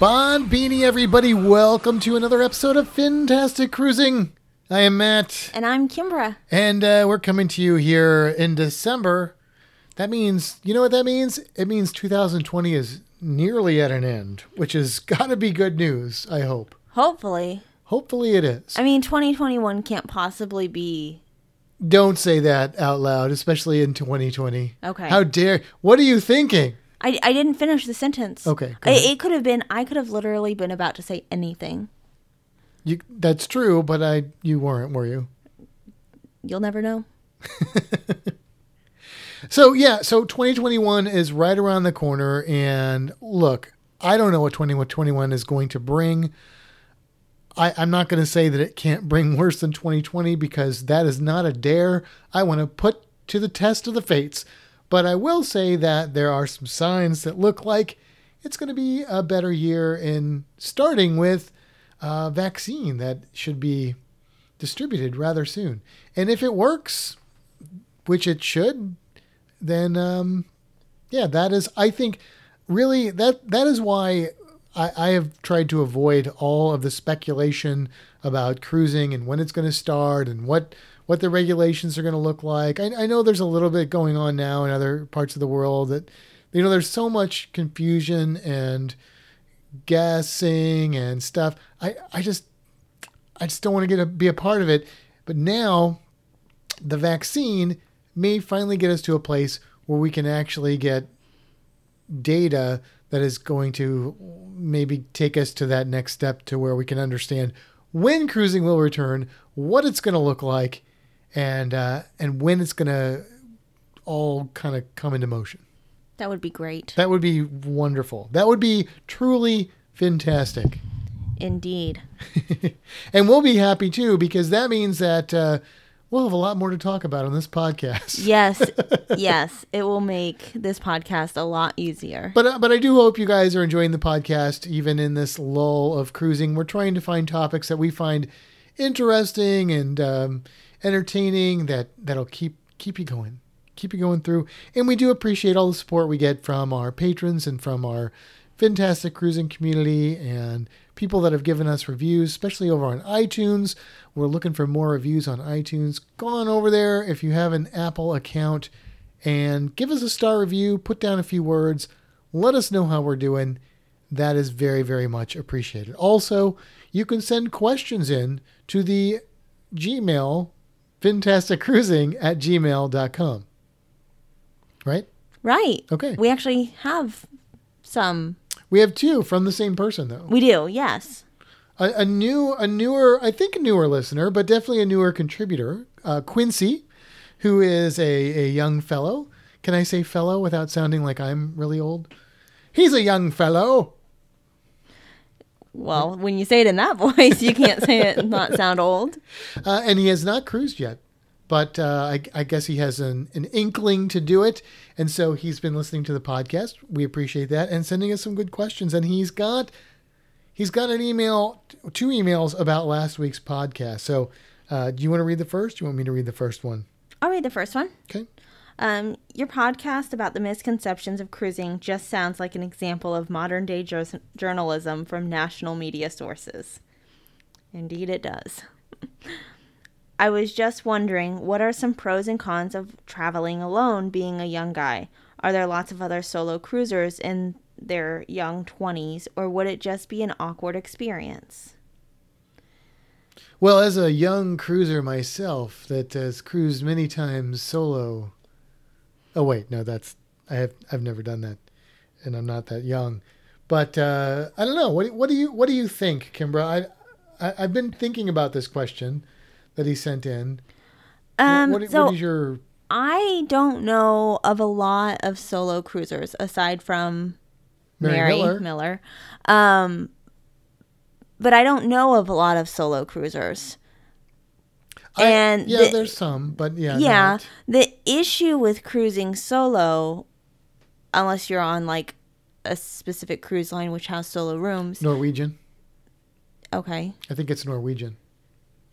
Bon Beanie, everybody. Welcome to another episode of Fantastic Cruising. I am Matt, And I'm Kimbra. and uh, we're coming to you here in December. That means, you know what that means? It means 2020 is nearly at an end, which has got to be good news, I hope. Hopefully. Hopefully it is. I mean, 2021 can't possibly be. Don't say that out loud, especially in 2020. Okay. How dare. What are you thinking? I, I didn't finish the sentence. Okay, I, it could have been, I could have literally been about to say anything. You, that's true, but I you weren't, were you? You'll never know. So yeah, so 2021 is right around the corner, and look, I don't know what 2021 is going to bring. I, I'm not going to say that it can't bring worse than 2020 because that is not a dare I want to put to the test of the fates. But I will say that there are some signs that look like it's going to be a better year in starting with a vaccine that should be distributed rather soon. And if it works, which it should, then um, yeah, that is I think really that that is why I, I have tried to avoid all of the speculation about cruising and when it's going to start and what what the regulations are going to look like. I, I know there's a little bit going on now in other parts of the world that you know there's so much confusion and guessing and stuff. I I just I just don't want to get a, be a part of it. But now the vaccine may finally get us to a place where we can actually get data that is going to maybe take us to that next step to where we can understand when cruising will return, what it's going to look like, and uh, and when it's going to all kind of come into motion. That would be great. That would be wonderful. That would be truly fantastic. Indeed. and we'll be happy too because that means that uh, we'll have a lot more to talk about on this podcast. Yes. yes. It will make this podcast a lot easier. But uh, but I do hope you guys are enjoying the podcast, even in this lull of cruising. We're trying to find topics that we find interesting and um, entertaining that that'll keep keep you going, keep you going through. And we do appreciate all the support we get from our patrons and from our fantastic cruising community and people that have given us reviews, especially over on iTunes. We're looking for more reviews on iTunes. Go on over there if you have an Apple account and give us a star review, put down a few words, let us know how we're doing. That is very, very much appreciated. Also, you can send questions in to the Gmail, fantasticcruising at gmail.com. Right? Right. Okay. We actually have some. We have two from the same person, though. We do, yes. a, a new, a newer, I think a newer listener, but definitely a newer contributor, uh, Quincy, who is a, a young fellow. Can I say fellow without sounding like I'm really old? He's a young fellow. Well, when you say it in that voice, you can't say it and not sound old. Uh, and he has not cruised yet, but uh, I, I guess he has an, an inkling to do it. And so he's been listening to the podcast. We appreciate that and sending us some good questions. And he's got he's got an email, two emails about last week's podcast. So uh, do you want to read the first? Do you want me to read the first one? I'll read the first one. Okay. Um, your podcast about the misconceptions of cruising just sounds like an example of modern day jour- journalism from national media sources. Indeed, it does. I was just wondering what are some pros and cons of traveling alone being a young guy? Are there lots of other solo cruisers in their young 20s, or would it just be an awkward experience? Well, as a young cruiser myself that has cruised many times solo. Oh wait, no, that's I have I've never done that, and I'm not that young. But uh, I don't know. What do- what do you what do you think, Kimbra? I, I I've been thinking about this question that he sent in. Um, what, what, so what is your I don't know of a lot of solo cruisers aside from Mary Mary, Miller. Miller. Um, but I don't know of a lot of solo cruisers. I- And yeah, the- there's some, but yeah, yeah, not- the issue with cruising solo, unless you're on like a specific cruise line which has solo rooms. Norwegian. Okay, I think it's Norwegian.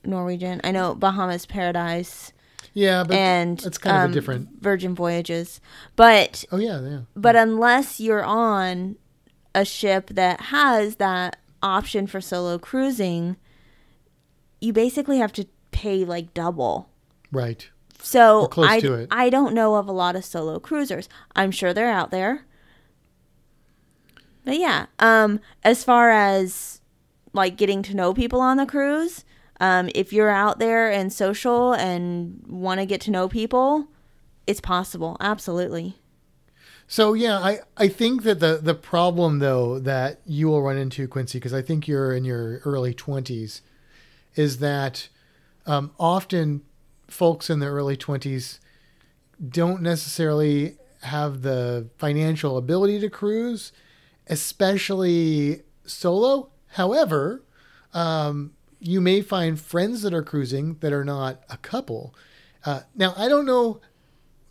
Norwegian. I know Bahamas Paradise Yeah, but and it's kind of um, a different. Virgin Voyages, but Oh yeah, yeah. But unless you're on a ship that has that option for solo cruising, you basically have to pay like double. Right. So close I, to it. I don't know of a lot of solo cruisers. I'm sure they're out there. But yeah, um, as far as like getting to know people on the cruise, um, if you're out there and social and want to get to know people, it's possible. Absolutely. So yeah, I, I think that the the problem though that you will run into Quincy because I think you're in your early twenties, is that um, often folks in the early twenties don't necessarily have the financial ability to cruise, especially solo. However, um, you may find friends that are cruising that are not a couple. Uh, now I don't know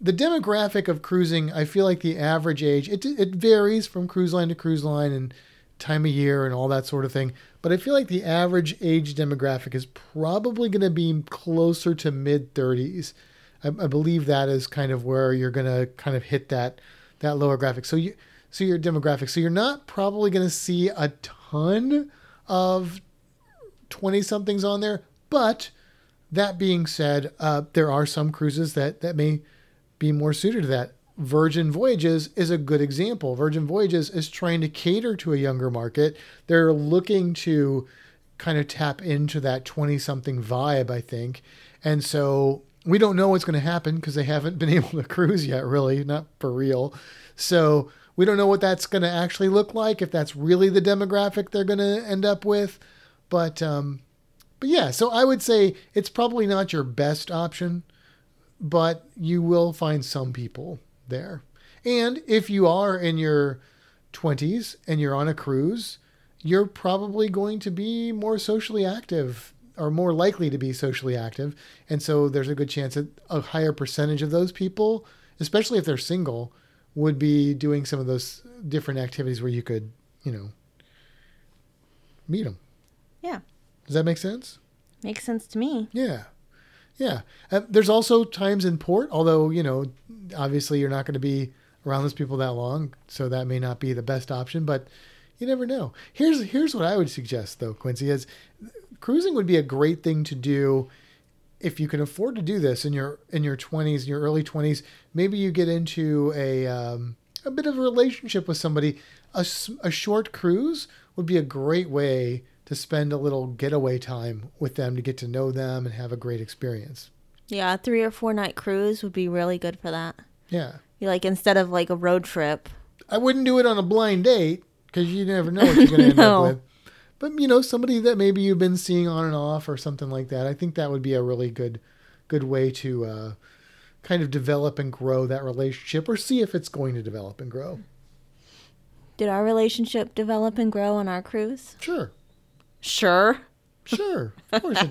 the demographic of cruising, I feel like the average age, it, it varies from cruise line to cruise line and time of year and all that sort of thing. But I feel like the average age demographic is probably going to be closer to mid 30s. I, I believe that is kind of where you're going to kind of hit that that lower graphic. So you so your demographic. So you're not probably going to see a ton of 20 somethings on there, but that being said, uh, there are some cruises that that may be more suited to that. Virgin Voyages is a good example. Virgin Voyages is trying to cater to a younger market. They're looking to kind of tap into that 20 something vibe, I think. And so we don't know what's going to happen because they haven't been able to cruise yet, really, not for real. So we don't know what that's going to actually look like, if that's really the demographic they're going to end up with. But, um, but yeah, so I would say it's probably not your best option but you will find some people there. And if you are in your 20s and you're on a cruise, you're probably going to be more socially active or more likely to be socially active. And so there's a good chance that a higher percentage of those people, especially if they're single, would be doing some of those different activities where you could, you know, meet them. Yeah. Does that make sense? Makes sense to me. Yeah. Yeah. Uh, there's also times in port, although, you know, obviously you're not going to be around those people that long, so that may not be the best option, but you never know. Here's here's what I would suggest though, Quincy, is cruising would be a great thing to do if you can afford to do this in your in your 20s, in your early 20s. Maybe you get into a um, a bit of a relationship with somebody. A short cruise would be a great way to spend a little getaway time with them to get to know them and have a great experience. Yeah, a three or four night cruise would be really good for that. Yeah. Be like instead of like a road trip. I wouldn't do it on a blind date because you never know what you're going to end No. up with. But you know, somebody that maybe you've been seeing on and off or something like that. I think that would be a really good, good way to uh, kind of develop and grow that relationship, or see if it's going to develop and grow. Did our relationship develop and grow on our cruise? Sure, Sure. sure, of course.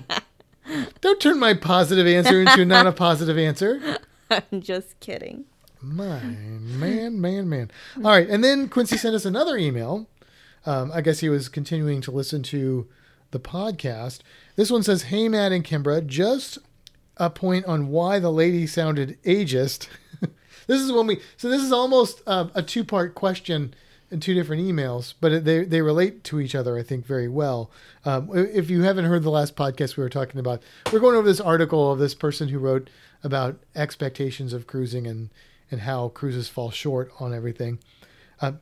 Don't turn my positive answer into not a positive answer. I'm just kidding. My man, man, man. All right, and then Quincy sent us another email. Um, I guess he was continuing to listen to the podcast. This one says, "Hey, Matt and Kimbra, just a point on why the lady sounded ageist." this is when we. So this is almost uh, a two-part question in two different emails, but they they relate to each other, I think, very well. Um, if you haven't heard the last podcast, we were talking about we're going over this article of this person who wrote about expectations of cruising and and how cruises fall short on everything. Um,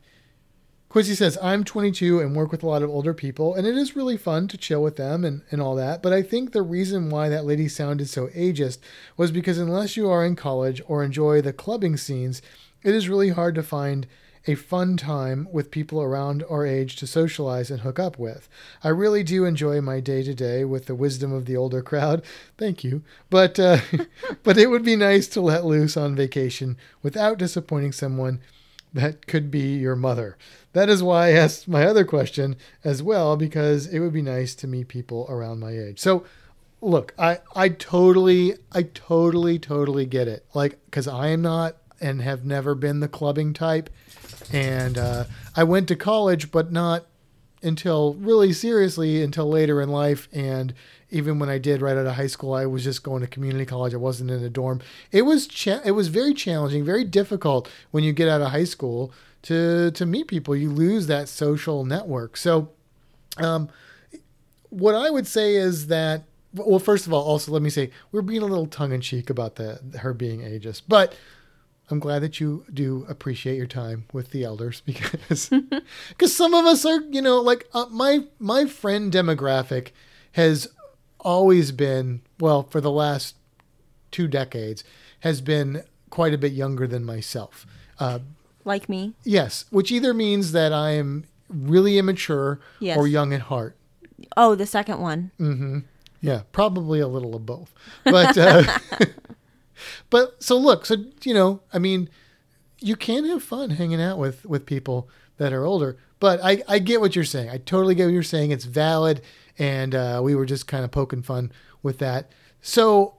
Quincy says, I'm 22 and work with a lot of older people, and it is really fun to chill with them and, and all that. But I think the reason why that lady sounded so ageist was because unless you are in college or enjoy the clubbing scenes, it is really hard to find a fun time with people around our age to socialize and hook up with. I really do enjoy my day to day with the wisdom of the older crowd. Thank you. But uh, but it would be nice to let loose on vacation without disappointing someone that could be your mother. That is why I asked my other question as well, because it would be nice to meet people around my age. So, look, I, I totally, I totally, totally get it. Like, because I am not and have never been the clubbing type. And uh, I went to college, but not until really seriously until later in life. And even when I did right out of high school, I was just going to community college. I wasn't in a dorm. It was cha- it was very challenging, very difficult when you get out of high school to to meet people. You lose that social network. So, um, what I would say is that well, first of all, also let me say we're being a little tongue in cheek about the her being ageist, but I'm glad that you do appreciate your time with the elders because because some of us are you know like uh, my my friend demographic has always been well for the last two decades has been quite a bit younger than myself. Uh, like me. yes, which either means that I am really immature Yes. or young at heart. Oh, the second one. Mm. Yeah, probably a little of both. But uh, but so look, so you know, I mean, you can have fun hanging out with with people that are older. But I I get what you're saying. I totally get what you're saying. It's valid, and uh, we were just kind of poking fun with that. So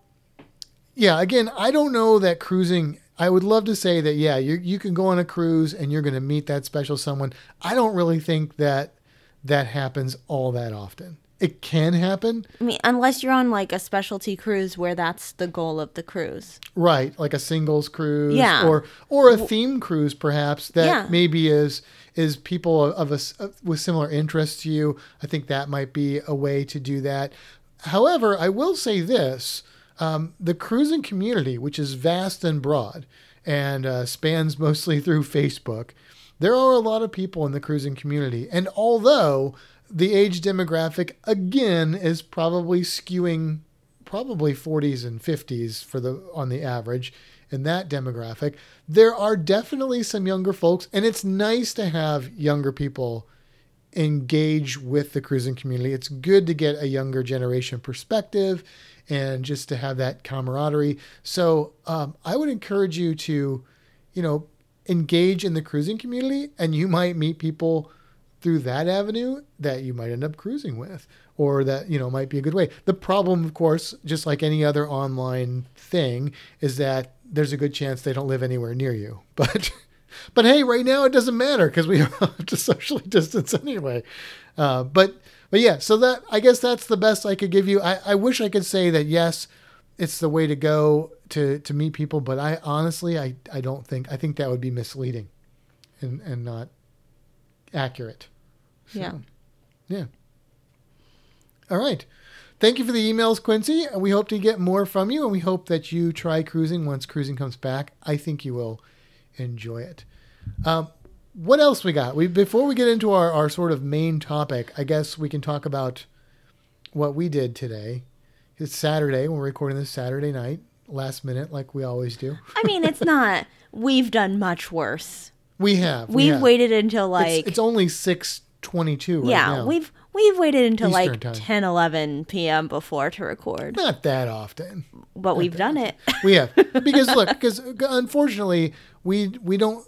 yeah, again, I don't know that cruising. I would love to say that yeah, you you can go on a cruise and you're going to meet that special someone. I don't really think that that happens all that often. It can happen, I mean, unless you're on like a specialty cruise where that's the goal of the cruise. right? Like a singles cruise, Yeah. or or a theme cruise, perhaps that Yeah. maybe is is people of us with similar interests to you. I think that might be a way to do that. However, I will say this: um, the cruising community, which is vast and broad and uh, spans mostly through Facebook, there are a lot of people in the cruising community. And although the age demographic again is probably skewing probably 40s and 50s for the on the average in that demographic. There are definitely some younger folks and it's nice to have younger people engage with the cruising community. It's good to get a younger generation perspective and just to have that camaraderie. So um, i would encourage you to you know engage in the cruising community and you might meet people through that avenue that you might end up cruising with or that you know might be a good way. The problem of course just like any other online thing is that there's a good chance they don't live anywhere near you. But but hey right now it doesn't matter because we have to socially distance anyway. Uh, but but yeah so that i guess that's the best i could give you. I, I wish i could say that yes it's the way to go to to meet people but i honestly i i don't think i think that would be misleading and and not accurate So, Yeah. yeah. All right. Thank you for the emails, Quincy. We hope to get more from you, and we hope that you try cruising once cruising comes back. I think you will enjoy it. Um, what else we got? We before we get into our, our sort of main topic, I guess we can talk about what we did today. It's Saturday. We're recording this Saturday night, last minute, like we always do. I mean, it's not. We've done much worse. We have. we We've waited until It's- like it's, only six twenty-two right yeah, now. we've we've waited until Eastern like time. 10, 11 p.m. before to record, not that often. but we've done it. We have because look, because unfortunately we we don't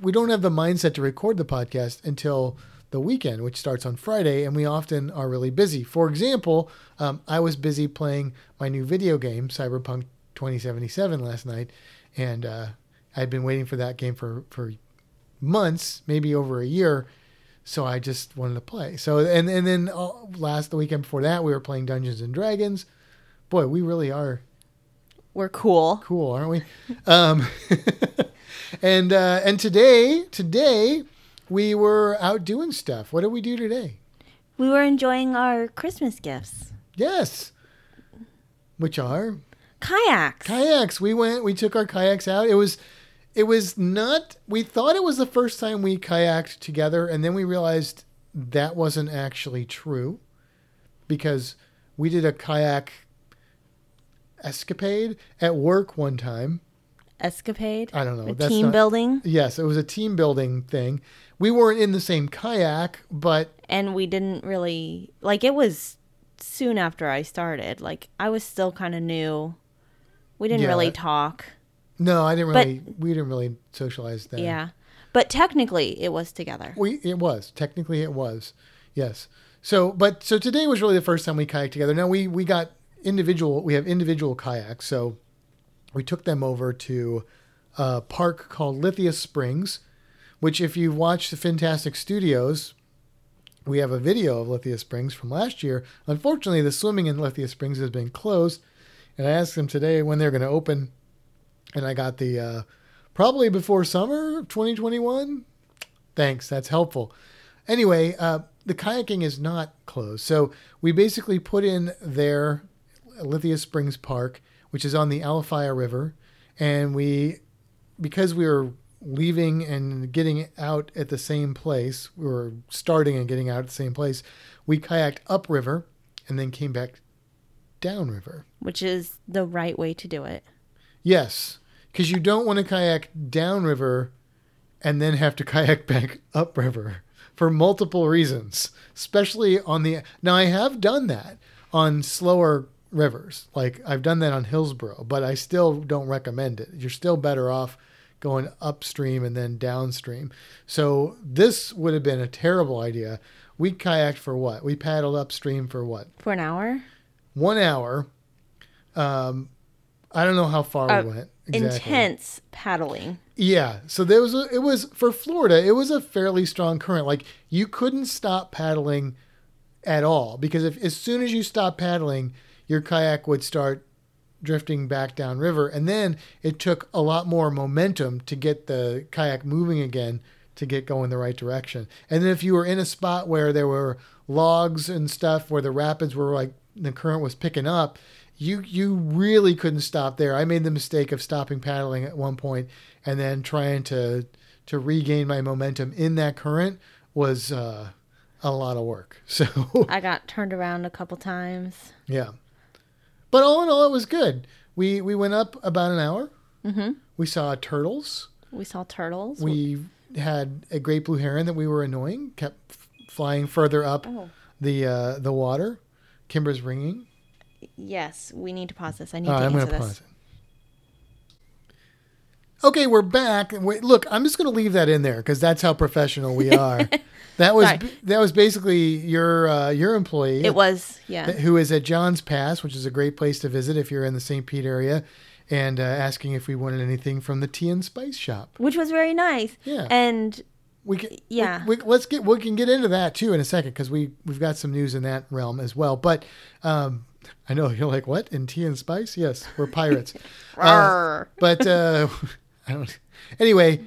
we don't have the mindset to record the podcast until the weekend, which starts on Friday, and we often are really busy. For example, um, I was busy playing my new video game, Cyberpunk 2077, last night, and uh, I'd been waiting for that game for for months, maybe over a year. So I just wanted to play. So and and then uh, last the weekend before that, we were playing Dungeons and Dragons. Boy, we really are We're cool. cool, aren't we? Um, and uh, and today, today we were out doing stuff. What did we do today? We were enjoying our Christmas gifts. Yes, which are Kayaks. kayaks. We went. We took our kayaks out. It was. It was not. We thought it was the first time we kayaked together, and then we realized that wasn't actually true, because we did a kayak escapade at work one time. Escapade. I don't know. That's team not- building. Yes, it was a team building thing. We weren't in the same kayak, but and we didn't really like it was soon after I started. Like I was still kind of new. We didn't Yeah. really talk. No, I didn't But- really. we didn't really socialize then. Yeah. But technically, it was together. We it was technically it was, yes. So, but so today was really the first time we kayaked together. Now we we got individual. We have individual kayaks, so we took them over to a park called Lithia Springs, which if you've watched the Fantastic Studios, we have a video of Lithia Springs from last year. Unfortunately, the swimming in Lithia Springs has been closed, and I asked them today when they're going to open, and I got the uh, probably before summer of 2021. Thanks, that's helpful. Anyway, uh, the kayaking is not closed, so we basically put in there Lithia Springs Park, which is on the Alafia River, and we because we were leaving and getting out at the same place, we were starting and getting out at the same place. We kayaked upriver and then came back downriver. Which is the right way to do it. Yes, because you don't want to kayak downriver and then have to kayak back upriver for multiple reasons, especially on the. Now, I have done that on slower rivers. Like I've done that on Hillsborough, but I still don't recommend it. You're still better off going upstream and then downstream. So this would have been a terrible idea. We kayaked for what? We paddled upstream for what? For an hour? One hour. Um, I don't know how far Uh, we went. Intense paddling. Yeah. So there was a, it was for Florida, it was a fairly strong current. Like you couldn't stop paddling at all because if as soon as you stop paddling, your kayak would start drifting back downriver and then it took a lot more momentum to get the kayak moving again to get going the right direction. And then if you were in a spot where there were logs and stuff where the rapids were like the current was picking up, you you really couldn't stop there. I made the mistake of stopping paddling at one point and then trying to to regain my momentum in that current was uh, a lot of work. So I got turned around a couple times. yeah, but all in all, it was good. We we went up about an hour. Mm-hmm. We saw turtles. We saw turtles. We had a great blue heron that we were annoying. Kept f- flying further up Oh. the uh, the water. Kimbra's ringing. Yes, we need to pause this. I need to I'm answer this. pause it. Okay, we're back. Wait, look, I'm just going to leave that in there because that's how professional we are. that was Sorry. that was basically your uh, your employee It was, yeah. who is at John's Pass, which is a great place to visit if you're in the St. Pete area, and uh, asking if we wanted anything from the tea and spice shop. Which was very nice. Yeah. And We can, Yeah. We, we, let's get we can get into that too in a second because we we've got some news in that realm as well. But um, I know you're like what in tea and spice? Yes, we're pirates. Uh, but uh, I don't. Anyway,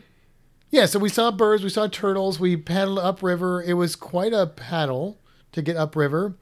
yeah. So we saw birds, we saw turtles. We paddled upriver. It was quite a paddle to get upriver,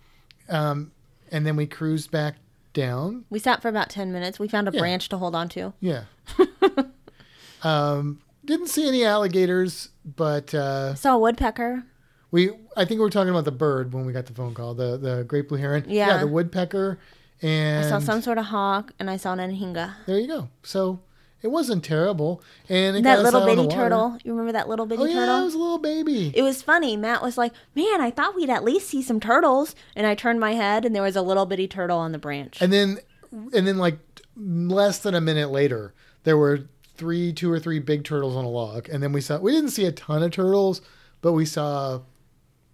um, and then we cruised back down. we sat for about 10 minutes. We found a Yeah. branch to hold on to. Yeah. um, didn't see any alligators, but uh, Saw a woodpecker. We I think we were talking about the bird when we got the phone call. The the great blue heron. Yeah. the woodpecker. And I saw some sort of hawk, and I saw an anhinga. there you go. So it wasn't terrible. And it That got little out on the bitty turtle. You remember that little bitty Oh yeah, turtle? it was a little baby. It was funny. Matt was like, "Man, I thought we'd at least see some turtles." And I turned my head, and there was a little bitty turtle on the branch. And then, and then like less than a minute later, there were three, two or three big turtles on a log. And then we saw, we didn't see a ton of turtles, but we saw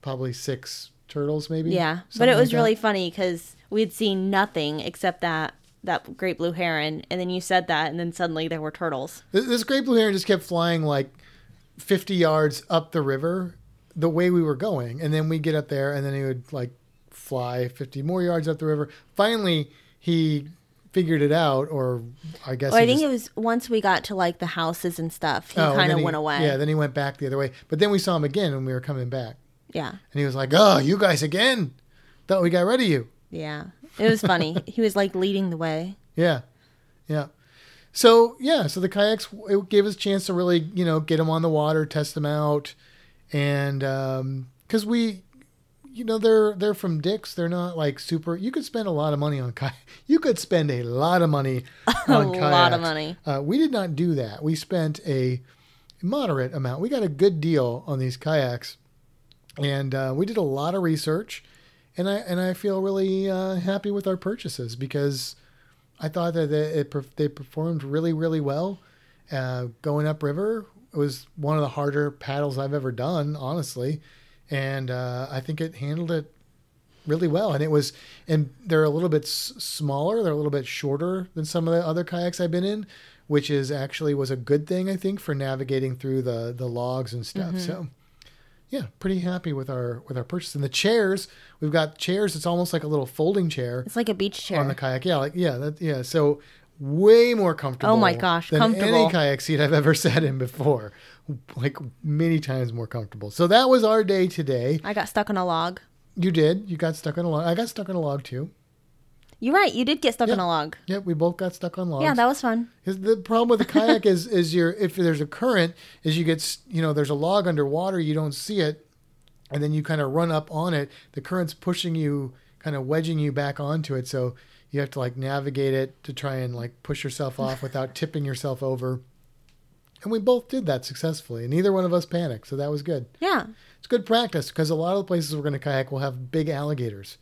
probably six turtles, maybe. yeah, but it was like that. really funny because we'd seen nothing except that that great blue heron, and then you said that, and then suddenly there were turtles. This, this great blue heron just kept flying like 50 yards up the river the way we were going. And then we get up there and then he would like fly 50 more yards up the river. Finally, he figured it out, or I guess Well, I think just- it was once we got to like the houses and stuff. He Oh, kind of went away. Yeah, then he went back the other way. But then we saw him again when we were coming back. Yeah, And he was like, Oh, you guys again? Thought we got rid of you. yeah. It was funny. he was like leading the way. Yeah. Yeah. So, yeah, so the kayaks, it gave us a chance to really, you know, get them on the water, test them out. And, um, cause we, you know, they're, they're from Dick's. They're not like super, you could spend a lot of money on kayak. You could spend a lot of money on kayaks. A lot of money. Uh, we did not do that. We spent a moderate amount. We got a good deal on these kayaks, and uh, we did a lot of research, and I and I feel really uh, happy with our purchases because I thought that it, it they performed really really well. Uh, going upriver, it was one of the harder paddles I've ever done, honestly, and uh, I think it handled it really well. And it was, and they're a little bit s- smaller. They're a little bit shorter than some of the other kayaks I've been in, which is actually was a good thing I think for navigating through the the logs and stuff. So. Yeah, pretty happy with our with our purchase. And the chairs, we've got chairs. It's almost like a little folding chair It's like a beach chair. on the kayak. Yeah, like yeah, that, yeah. So way more comfortable. Oh my gosh, than comfortable. any kayak seat I've ever sat in before. Like many times more comfortable. So that was our day today. I got stuck on a log. You did. You got stuck on a log. I got stuck on a log too. You're right. You did get stuck on a log. Yep, we both got stuck on logs. Yeah, that was fun. the problem with the kayak is is your if there's a current is you get you know there's a log underwater you don't see it and then you kind of run up on it the current's pushing you kind of wedging you back onto it so you have to like navigate it to try and like push yourself off without tipping yourself over and we both did that successfully and neither one of us panicked so that was good Yeah. it's good practice because a lot of the places we're going to kayak will have big alligators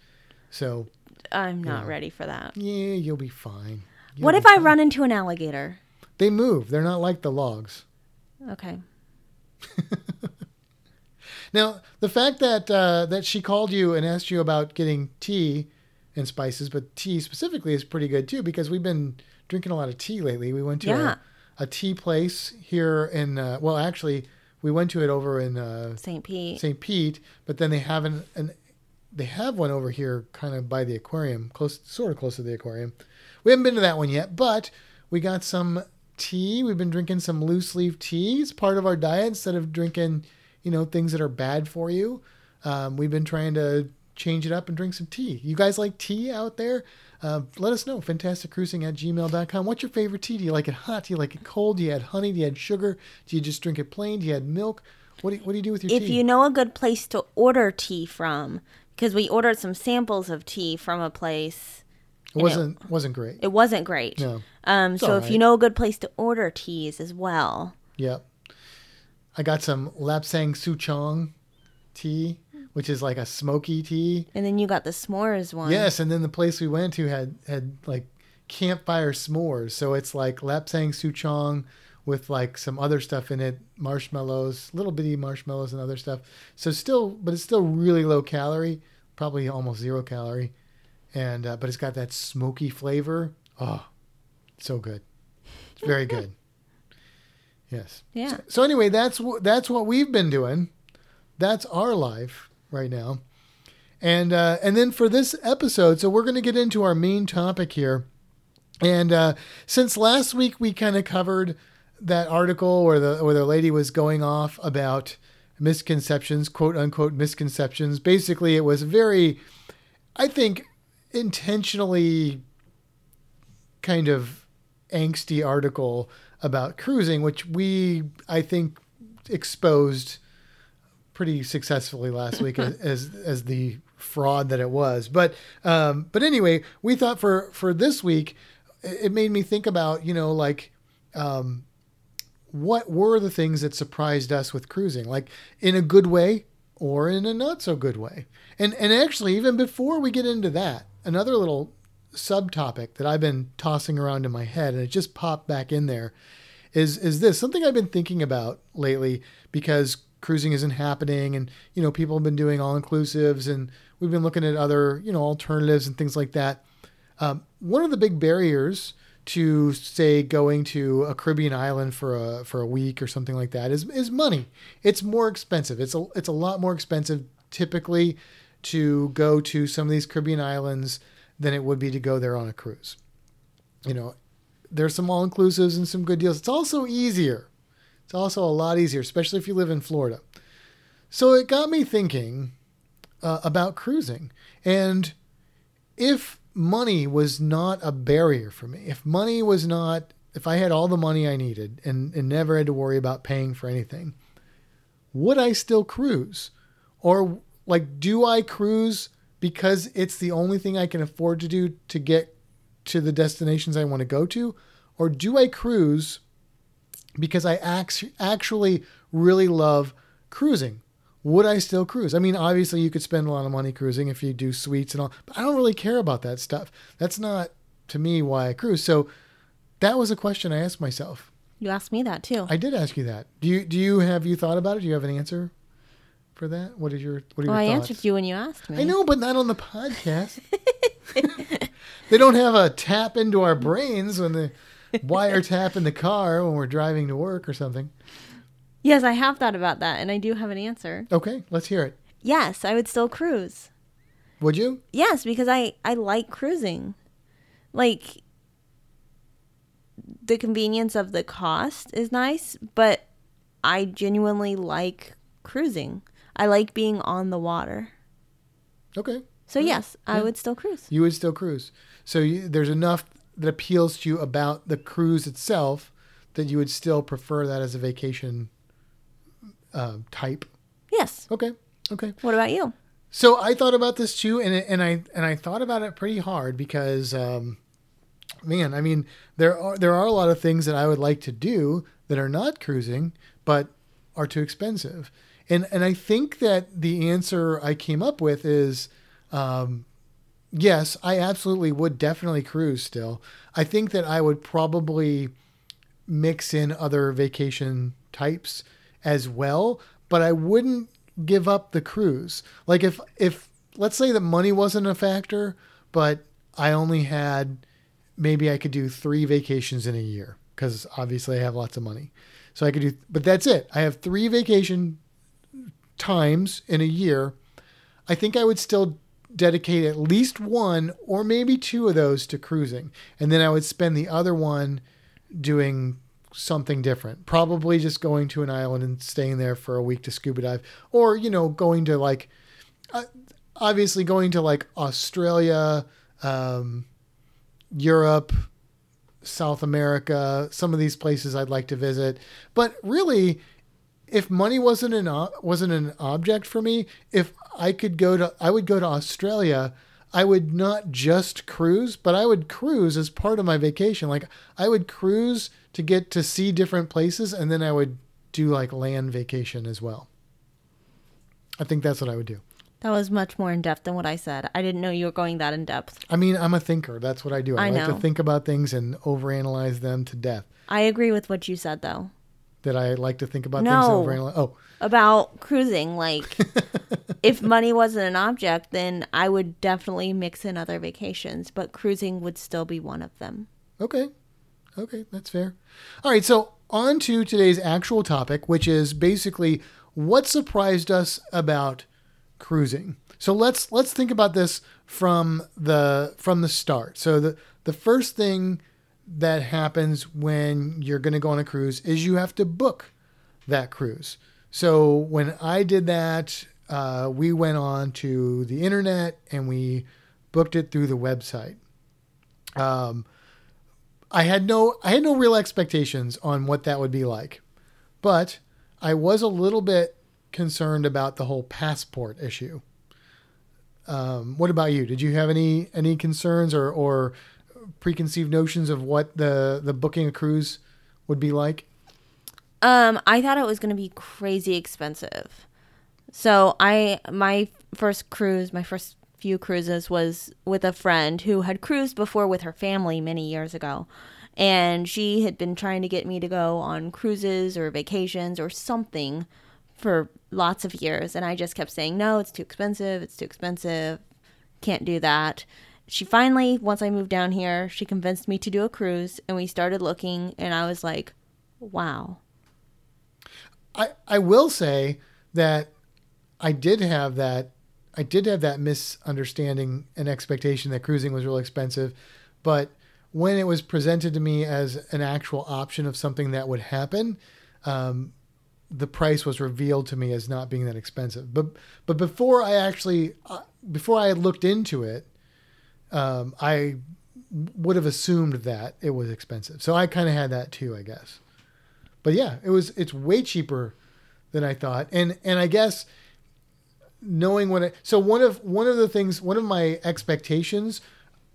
so I'm not Yeah. ready for that. yeah you'll be fine You'll What be if I run into an alligator? they move they're not like the logs Okay. Now, the fact that uh, that she called you and asked you about getting tea and spices, but tea specifically is pretty good too because we've been drinking a lot of tea lately. We went to Yeah. a, a tea place here in uh, well, actually, we went to it over in uh, St. Pete. St. Pete, but then they have an, an they have one over here, kind of by the aquarium, close, sort of close to the aquarium. We haven't been to that one yet, but we got some tea. We've been drinking some loose leaf tea. It's part of our diet instead of drinking, you know, things that are bad for you. Um, we've been trying to change it up and drink some tea. You guys like tea out there? Uh, let us know. Fantasticcruising at gmail.com. What's your favorite tea? Do you like it hot? Do you like it cold? Do you add honey? Do you add sugar? Do you just drink it plain? Do you add milk? What do you, what do you do with your If tea? you know a good place to order tea from, because we ordered some samples of tea from a place, it wasn't wasn't great. it wasn't great. No. Um, so if you know a good place to order teas as well, Yep. I got some Lapsang Souchong tea, which is like a smoky tea. and then you got the s'mores one. Yes, and then the place we went to had had like campfire s'mores. So it's like Lapsang Souchong with like some other stuff in it, marshmallows, little bitty marshmallows and other stuff. So still, but it's still really low calorie, probably almost zero calorie, and uh, but it's got that smoky flavor. Oh, so good. It's very good. Yes. Yeah. So, so anyway, that's wh- that's what we've been doing. That's our life right now. And uh, and then for this episode, so we're going to get into our main topic here. And uh, since last week we kind of covered that article where the where the lady was going off about misconceptions, quote unquote misconceptions. Basically, it was very, I think, intentionally kind of angsty article about cruising, which we I think exposed pretty successfully last week as, as as the fraud that it was. But um, but anyway, we thought for for this week, it it made me think about you know like um, what were the things that surprised us with cruising, like in a good way or in a not so good way. And and actually, even before we get into that, another little subtopic that I've been tossing around in my head, and it just popped back in there, is is this something I've been thinking about lately because cruising isn't happening, and you know people have been doing all inclusives, and we've been looking at other you know alternatives and things like that. Um, one of the big barriers to say going to a Caribbean island for a for a week or something like that is is money. It's more expensive. It's a it's a lot more expensive typically to go to some of these Caribbean islands than it would be to go there on a cruise. You know, there's some all inclusives and some good deals. It's also easier. It's also a lot easier, especially if you live in Florida. So it got me thinking uh, about cruising and if money was not a barrier for me, if money was not, if I had all the money I needed and, and never had to worry about paying for anything, would I still cruise? Or, like, do I cruise because it's the only thing I can afford to do to get to the destinations I want to go to? Or do I cruise because I act- actually really love cruising? Would I still cruise? I mean, obviously you could spend a lot of money cruising if you do suites and all, but I don't really care about that stuff. That's not to me why I cruise. So that was a question I asked myself. You asked me that too. I did ask you that. Do you do you have you thought about it? Do you have an answer for that? What is your what are well, I your thoughts? answered you when you asked me. I know, but not on the podcast. they don't have a tap into our brains when the wiretap in the car when we're driving to work or something. Yes, I have thought about that, and I do have an answer. Okay, let's hear it. Yes, I would still cruise. Would you? Yes, because I I like cruising. Like the convenience of the cost is nice, but I genuinely like cruising. I like being on the water. Okay. So yes, I Yeah. would still cruise. You would still cruise. So you, there's enough that appeals to you about the cruise itself that you would still prefer that as a vacation uh, type. Yes. Okay. Okay. What about you? So I thought about this too, and and I and I thought about it pretty hard because, um, man, I mean, there are there are a lot of things that I would like to do that are not cruising, but are too expensive, and and I think that the answer I came up with is, um, yes, I absolutely would definitely cruise still. I think that I would probably mix in other vacation types as well, but I wouldn't give up the cruise. Like if if let's say that money wasn't a factor, but I only had maybe I could do 3 vacations in a year cuz obviously I have lots of money. So I could do but that's it. I have 3 vacation times in a year. I think I would still dedicate at least one or maybe two of those to cruising. And then I would spend the other one doing something different. Probably just going to an island and staying there for a week to scuba dive, or you know, going to like, uh, obviously going to like Australia, um, Europe, South America, some of these places I'd like to visit. But really, if money wasn't an o- wasn't an object for me, if I could go to, I would go to Australia. I would not just cruise, but I would cruise as part of my vacation. Like I would cruise to get to see different places, and then I would do like land vacation as well. I think that's what I would do. That was much more in depth than what I said. I didn't know you were going that in depth. I mean, I'm a thinker. That's what I do. I, I like know. to think about things and overanalyze them to death. I agree with what you said though. That I like to think about No. things and overanalyze. Oh, About cruising, like if money wasn't an object, then I would definitely mix in other vacations, but cruising would still be one of them. Okay. Okay, that's fair. All right, so on to today's actual topic, which is basically what surprised us about cruising. So let's let's think about this from the from the start. So the the first thing that happens when you're going to go on a cruise is you have to book that cruise. So when I did that, uh, we went on to the internet and we booked it through the website. Um, I had no I had no real expectations on what that would be like. But I was a little bit concerned about the whole passport issue. Um, what about you? Did you have any any concerns or, or preconceived notions of what the the booking a cruise would be like? Um, I thought it was going to be crazy expensive. So I my first cruise, my first few cruises was with a friend who had cruised before with her family many years ago. And she had been trying to get me to go on cruises or vacations or something for lots of years and I just kept saying no, it's too expensive, it's too expensive. Can't do that. She finally once I moved down here, she convinced me to do a cruise and we started looking and I was like, "Wow." I, I will say that I did have that I did have that misunderstanding and expectation that cruising was real expensive, but when it was presented to me as an actual option of something that would happen, um, the price was revealed to me as not being that expensive. But but before I actually uh, before I had looked into it, um, I would have assumed that it was expensive. So I kind of had that too, I guess. But yeah, it was it's way cheaper than I thought. And and I guess knowing what it so one of one of the things one of my expectations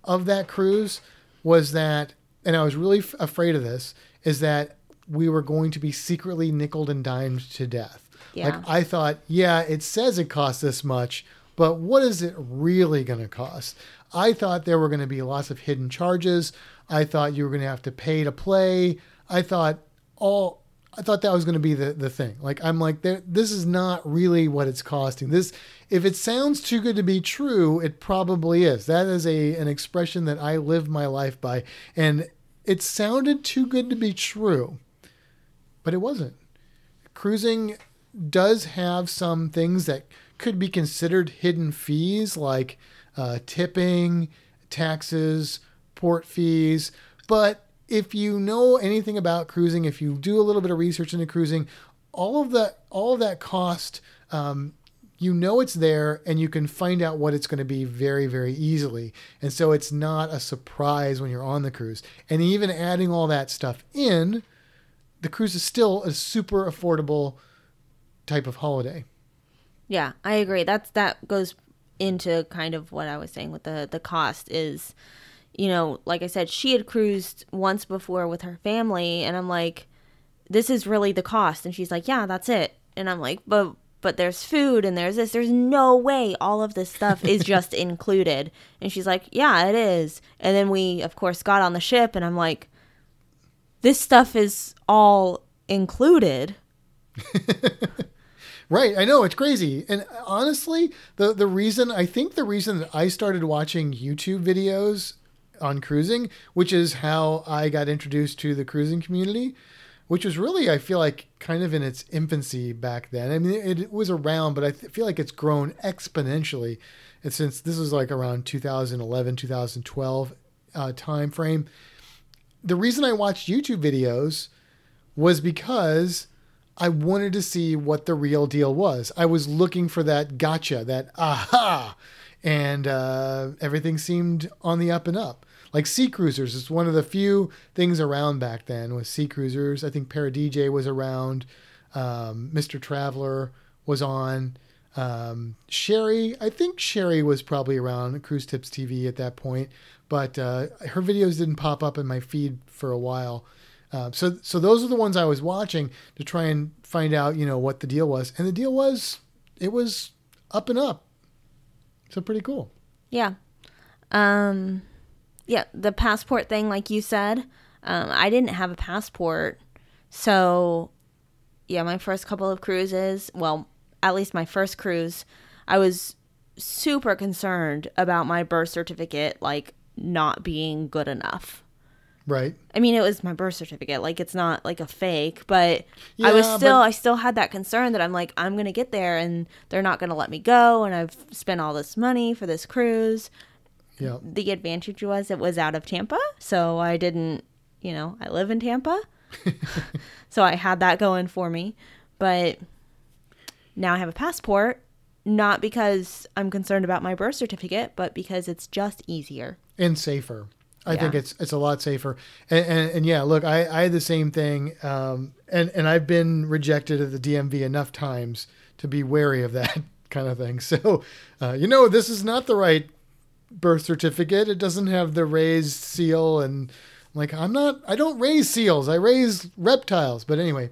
of that cruise was that and I was really f- afraid of this is that we were going to be secretly nickled and dimed to death. Yeah. Like I thought, yeah, it says it costs this much, but what is it really going to cost? I thought there were going to be lots of hidden charges. I thought you were going to have to pay to play. I thought all I thought that was going to be the, the thing. Like I'm like this is not really what it's costing. This if it sounds too good to be true, it probably is. That is a an expression that I live my life by and it sounded too good to be true. But it wasn't. Cruising does have some things that could be considered hidden fees like uh, tipping, taxes, port fees, but if you know anything about cruising, if you do a little bit of research into cruising, all of that all of that cost, um, you know it's there, and you can find out what it's going to be very very easily. And so it's not a surprise when you're on the cruise. And even adding all that stuff in, the cruise is still a super affordable type of holiday. Yeah, I agree. That's that goes into kind of what I was saying with the the cost is you know, like I said, she had cruised once before with her family, and I'm like, this is really the cost. And she's like, yeah, that's it. And I'm like, but but there's food and there's this. There's no way all of this stuff is just included. And she's like, yeah, it is. And then we, of course, got on the ship, and I'm like, this stuff is all included. Right, I know it's crazy. And honestly, the the reason I think the reason that I started watching YouTube videos on cruising, which is how I got introduced to the cruising community, which was really, I feel like, kind of in its infancy back then. I mean, it, it was around, but I th- feel like it's grown exponentially. And since this was like around 2011, 2012 uh, time frame, the reason I watched YouTube videos was because I wanted to see what the real deal was. I was looking for that gotcha, that aha, and uh, everything seemed on the up and up like sea cruisers is one of the few things around back then with sea cruisers. I think Paradj was around. Um, Mr. Traveler was on. Um, Sherry, I think Sherry was probably around Cruise Tips TV at that point, but uh, her videos didn't pop up in my feed for a while. Uh, so, so those are the ones I was watching to try and find out, you know, what the deal was, and the deal was, it was up and up. So pretty cool. Yeah. Um, yeah, the passport thing, like you said, um, I didn't have a passport. So, yeah, my first couple of cruises, well, at least my first cruise, I was super concerned about my birth certificate, like, not being good enough. Right. I mean, it was my birth certificate. Like, it's not like a fake, but yeah, I was still, but... I still had that concern that I'm like, I'm going to get there and they're not going to let me go. And I've spent all this money for this cruise. Yeah. The advantage was it was out of Tampa, so I didn't, you know, I live in Tampa. so I had that going for me. But now I have a passport, not because I'm concerned about my birth certificate, but because it's just easier and safer. I yeah. think it's it's a lot safer. And, and, and yeah, look, I, I had the same thing, um, and and I've been rejected at the DMV enough times to be wary of that kind of thing. So, uh, you know, this is not the right birth certificate. It doesn't have the raised seal and like I'm not I don't raise seals. I raise reptiles. But anyway.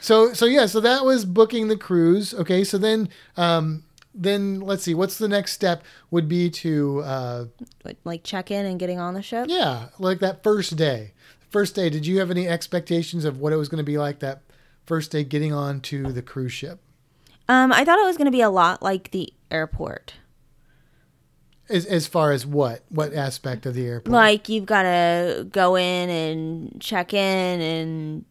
So so yeah, so that was booking the cruise. Okay, so then um then let's see what's the next step would be to uh like check in and getting on the ship? Yeah, like that first day. First day, did you have any expectations of what it was going to be like that first day getting on to the cruise ship? Um I thought it was going to be a lot like the airport. As, as far as what what aspect of the airport? Like you've got to go in and check in and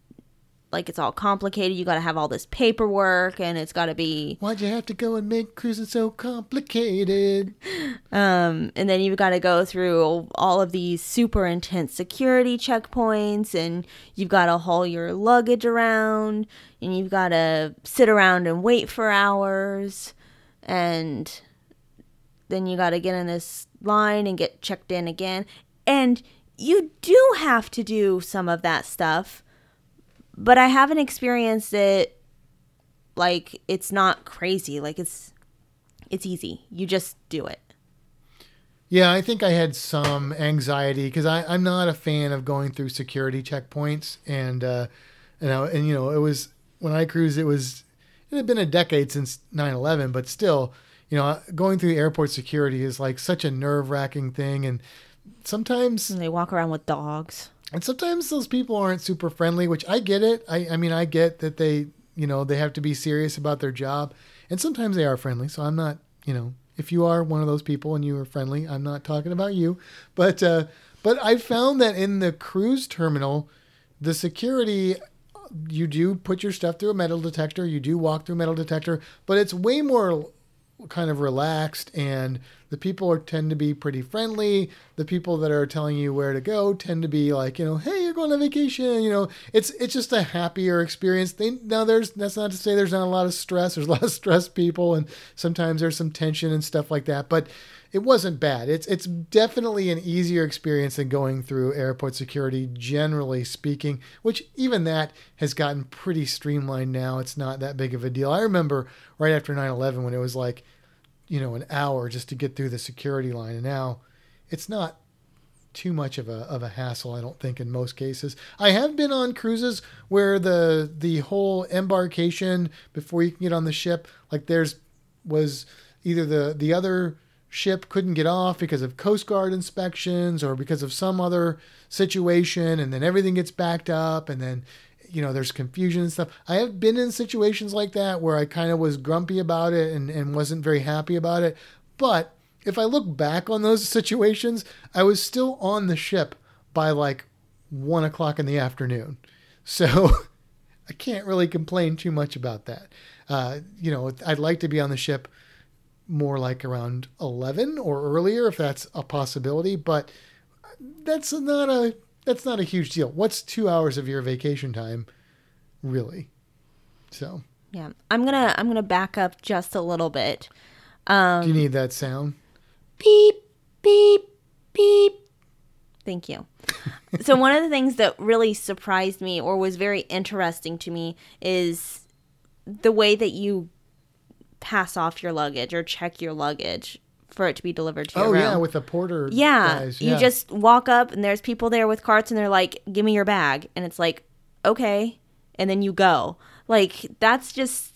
like it's all complicated. You got to have all this paperwork and it's got to be Why'd you have to go and make cruising so complicated? Um and then you've got to go through all of these super intense security checkpoints and you've got to haul your luggage around and you've got to sit around and wait for hours and then you got to get in this line and get checked in again. And you do have to do some of that stuff, but I haven't experienced it like it's not crazy. Like it's it's easy. You just do it. Yeah, I think I had some anxiety because I'm not a fan of going through security checkpoints, and uh, and I, and you know it was when I cruised, it was it had been a decade since 9/11, but still, you know, going through airport security is like such a nerve wracking thing. And sometimes and they walk around with dogs. and sometimes those people aren't super friendly, which I get it. I, I mean, I get that they, you know, they have to be serious about their job, and sometimes they are friendly. So I'm not, you know, if you are one of those people and you are friendly, I'm not talking about you, but uh, but I found that in the cruise terminal, the security. You do put your stuff through a metal detector. You do walk through a metal detector, but it's way more kind of relaxed and the people are tend to be pretty friendly. The people that are telling you where to go tend to be like you know hey you're going on vacation you know. It's it's just a happier experience. They now there's that's not to say there's not a lot of stress. There's a lot of stressed people and sometimes there's some tension and stuff like that but it wasn't bad. It's it's definitely an easier experience than going through airport security generally speaking which even that has gotten pretty streamlined now. It's not that big of a deal. I remember right after 9-11 when it was like you know an hour just to get through the security line and now it's not too much of a of a hassle I don't think in most cases. I have been on cruises where the the whole embarkation before you can get on the ship like there's was either the the other ship couldn't get off because of coast guard inspections or because of some other situation and then everything gets backed up and then you know, there's confusion and stuff. I have been in situations like that where I kind of was grumpy about it and, and wasn't very happy about it. But if I look back on those situations, I was still on the ship by like one o'clock in the afternoon. So I can't really complain too much about that. Uh, you know, I'd like to be on the ship more like around 11 or earlier if that's a possibility, but that's not a that's not a huge deal. What's two hours of your vacation time, really? So. Yeah, I'm gonna I'm gonna back up just a little bit. Um, Do you need that sound? Beep beep beep. Thank you. so one of the things that really surprised me or was very interesting to me is the way that you pass off your luggage or check your luggage for it to be delivered to you. oh, your room. yeah, with the porter yeah, guys. you just walk up and there's people there with carts and they're like, "Give me your bag," and it's like, "Okay," and then you go. Like that's just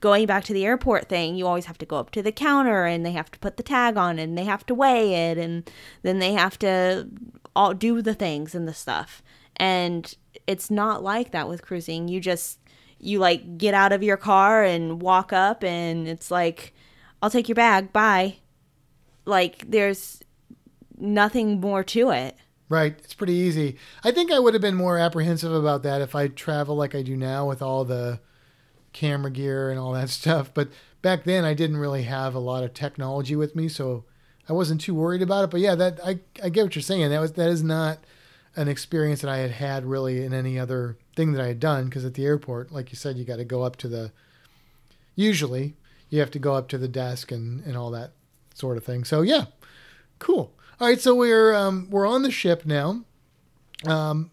going back to the airport thing. You always have to go up to the counter and they have to put the tag on and they have to weigh it and then they have to all do the things and the stuff. And it's not like that with cruising. You just you like get out of your car and walk up and it's like I'll take your bag. Bye like there's nothing more to it. Right. It's pretty easy. I think I would have been more apprehensive about that if I travel like I do now with all the camera gear and all that stuff. But back then I didn't really have a lot of technology with me, so I wasn't too worried about it. But yeah, that I I get what you're saying. That was that is not an experience that I had had really in any other thing that I had done because at the airport, like you said, you got to go up to the usually you have to go up to the desk and and all that sort of thing. So yeah, cool. All right, so we're um, we're on the ship now. Um,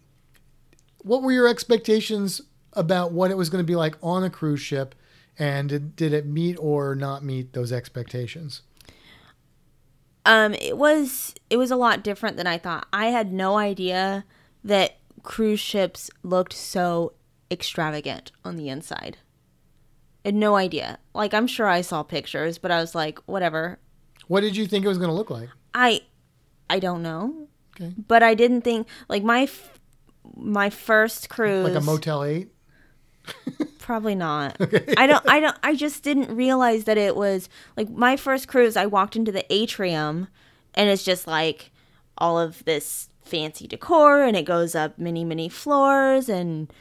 what were your expectations about what it was going to be like on a cruise ship, and did, did it meet or not meet those expectations? Um, it was it was a lot different than I thought. I had no idea that cruise ships looked so extravagant on the inside. I had no idea. Like I'm sure I saw pictures, but I was like, whatever. What did you think it was going to look like? I I don't know. Okay. But I didn't think like my f- my first cruise Like a Motel 8? Probably not. I don't I don't I just didn't realize that it was like my first cruise I walked into the atrium and it's just like all of this fancy decor and it goes up many many floors and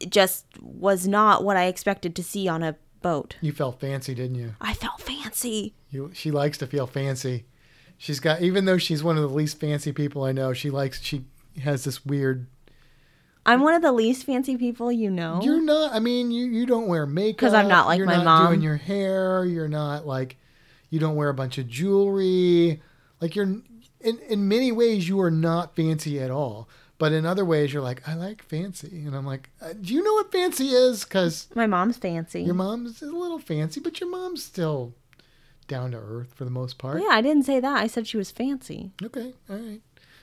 it just was not what I expected to see on a boat. You felt fancy, didn't you? I felt fancy. You she likes to feel fancy. She's got even though she's one of the least fancy people I know, she likes she has this weird I'm one of the least fancy people you know. You're not. I mean, you you don't wear makeup because I'm not like you're my not mom. Doing your hair. You're not like. You don't wear a bunch of jewelry. Like you're in in many ways you are not fancy at all. But in other ways you're like I like fancy, and I'm like, uh, do you know what fancy is? Because My mom's fancy. your mom's a little fancy, but your mom's still down to earth for the most part. yeah, I didn't say that. I said she was fancy. Okay, all right.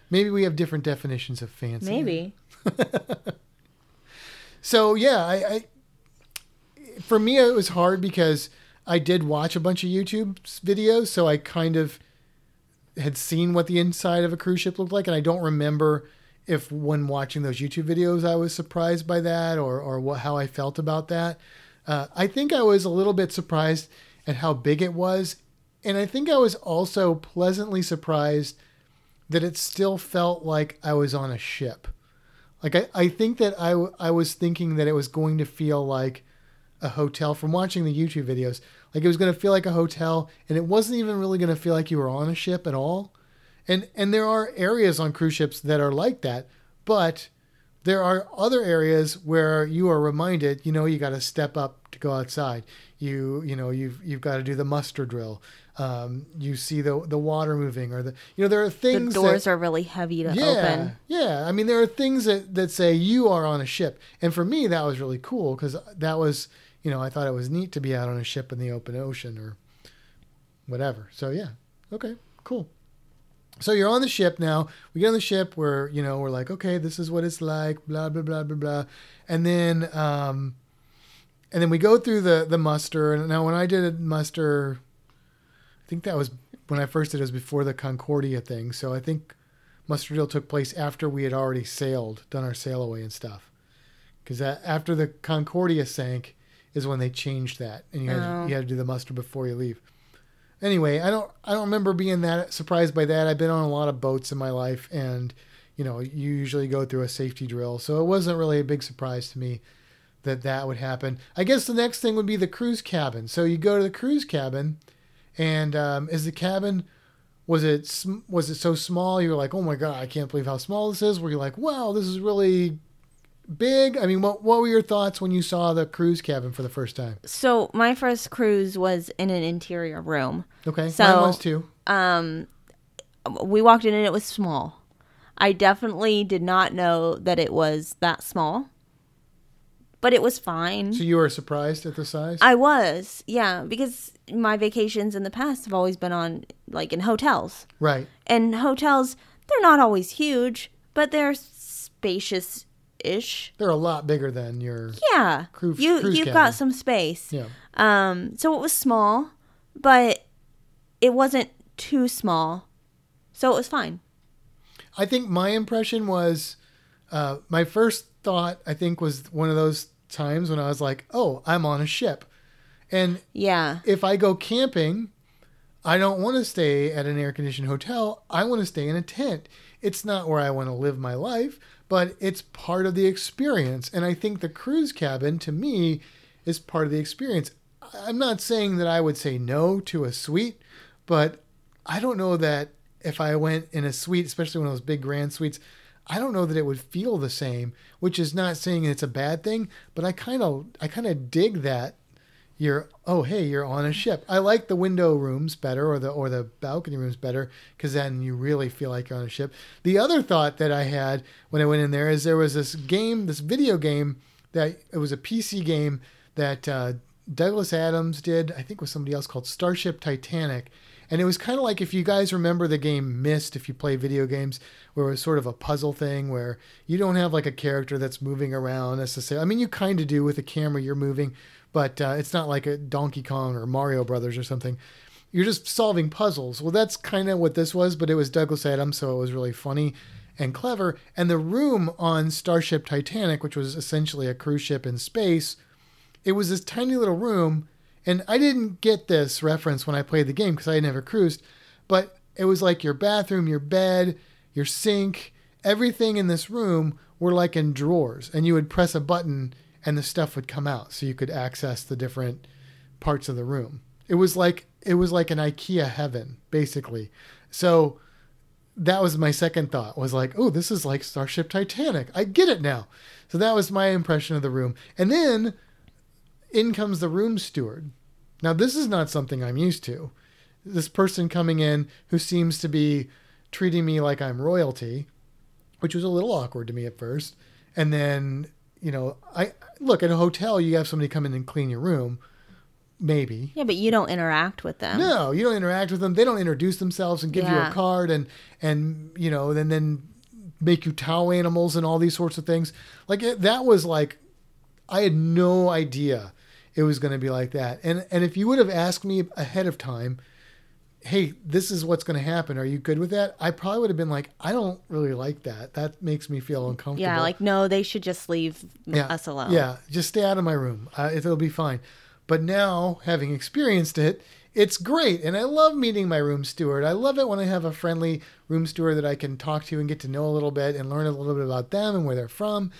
Maybe we have different definitions of fancy. Maybe. So yeah, I, I for me it was hard because I did watch a bunch of YouTube videos, so I kind of had seen what the inside of a cruise ship looked like, and I don't remember if when watching those YouTube videos I was surprised by that or or what how I felt about that. Uh, I think I was a little bit surprised at how big it was, and I think I was also pleasantly surprised that it still felt like I was on a ship. Like I, I think that I, I was thinking that it was going to feel like a hotel from watching the YouTube videos. Like it was going to feel like a hotel and it wasn't even really going to feel like you were on a ship at all. And and there are areas on cruise ships that are like that, but there are other areas where you are reminded, you know, you got to step up to go outside. You you know, you've you've got to do the muster drill. Um, you see the the water moving or the you know there are things The doors that, are really heavy to yeah, open. Yeah, I mean, there are things that, that say you are on a ship. And for me, that was really cool because that was, you know, I thought it was neat to be out on a ship in the open ocean or whatever. So, yeah, okay, cool. So you're on the ship now. We get on the ship where, you know, we're like, okay, this is what it's like, blah, blah, blah, blah, blah. And then, um, and then we go through the, the muster. And now when I did muster, I think that was when I first did it was before the Concordia thing. So I think muster drill took place after we had already sailed, done our sail away and stuff. Because after the Concordia sank is when they changed that, and you had, Oh. you had to do the muster before you leave. Anyway, I don't I don't remember being that surprised by that. I've been on a lot of boats in my life, and you know you usually go through a safety drill, so it wasn't really a big surprise to me that that would happen. I guess the next thing would be the cruise cabin. So you go to the cruise cabin, and um, is the cabin was it was it so small you were like oh my god I can't believe how small this is? Were you like wow this is really big? I mean what what were your thoughts when you saw the cruise cabin for the first time? So my first cruise was in an interior room. Okay, So- mine was too. Um, we walked in and it was small. I definitely did not know that it was that small, but it was fine. So you were surprised at the size? I was, yeah, because my vacations in the past have always been on like in hotels. right. And hotels, they're not always huge, but they're spacious ish. They're a lot bigger than your Yeah. You cruise you've cabin. got some space. yeah. Um so it was small, but it wasn't too small. So it was fine. I think my impression was uh, my first thought. I think was one of those times when I was like, "Oh, I'm on a ship," and Yeah. if I go camping, I don't want to stay at an air conditioned hotel. I want to stay in a tent. It's not where I want to live my life, but it's part of the experience. And I think the cruise cabin to me is part of the experience. I'm not saying that I would say no to a suite, but I don't know that if I went in a suite, especially one of those big grand suites, I don't know that it would feel the same, which is not saying it's a bad thing, but I kind of I kind of dig that you're oh hey you're on a ship i like the window rooms better or the or the balcony rooms better because then you really feel like you're on a ship the other thought that i had when i went in there is there was this game this video game that it was a pc game that uh, douglas adams did i think with somebody else called starship titanic and it was kind of like if you guys remember the game Myst, if you play video games, where it was sort of a puzzle thing where you don't have like a character that's moving around necessarily. I mean, you kind of do with a camera, you're moving, but uh, it's not like a Donkey Kong or Mario Brothers or something. You're just solving puzzles. Well, that's kind of what this was, but it was Douglas Adams, so it was really funny and clever. And the room on Starship Titanic, which was essentially a cruise ship in space, it was this tiny little room and I didn't get this reference when I played the game because I had never cruised, but it was like your bathroom, your bed, your sink, everything in this room were like in drawers, and you would press a button and the stuff would come out so you could access the different parts of the room. It was like it was like an IKEA heaven, basically. So that was my second thought was like, oh, this is like Starship Titanic. I get it now. So that was my impression of the room. And then in comes the room steward. Now, this is not something I'm used to. This person coming in who seems to be treating me like I'm royalty, which was a little awkward to me at first. And then, you know, I look at a hotel, you have somebody come in and clean your room, maybe. Yeah, but you don't interact with them. No, you don't interact with them. They don't introduce themselves and give you a card and and you know, and then make you towel animals and all these sorts of things. Like it, that was like I had no idea it was going to be like that. And and if you would have asked me ahead of time, hey, this is what's going to happen. Are you good with that? I probably would have been like, I don't really like that. That makes me feel uncomfortable. Yeah, like no, they should just leave yeah, us alone. Yeah, just stay out of my room. Uh, it'll be fine. But now, having experienced it, it's great. And I love meeting my room steward. I love it when I have a friendly room steward that I can talk to and get to know a little bit and learn a little bit about them and where they're from.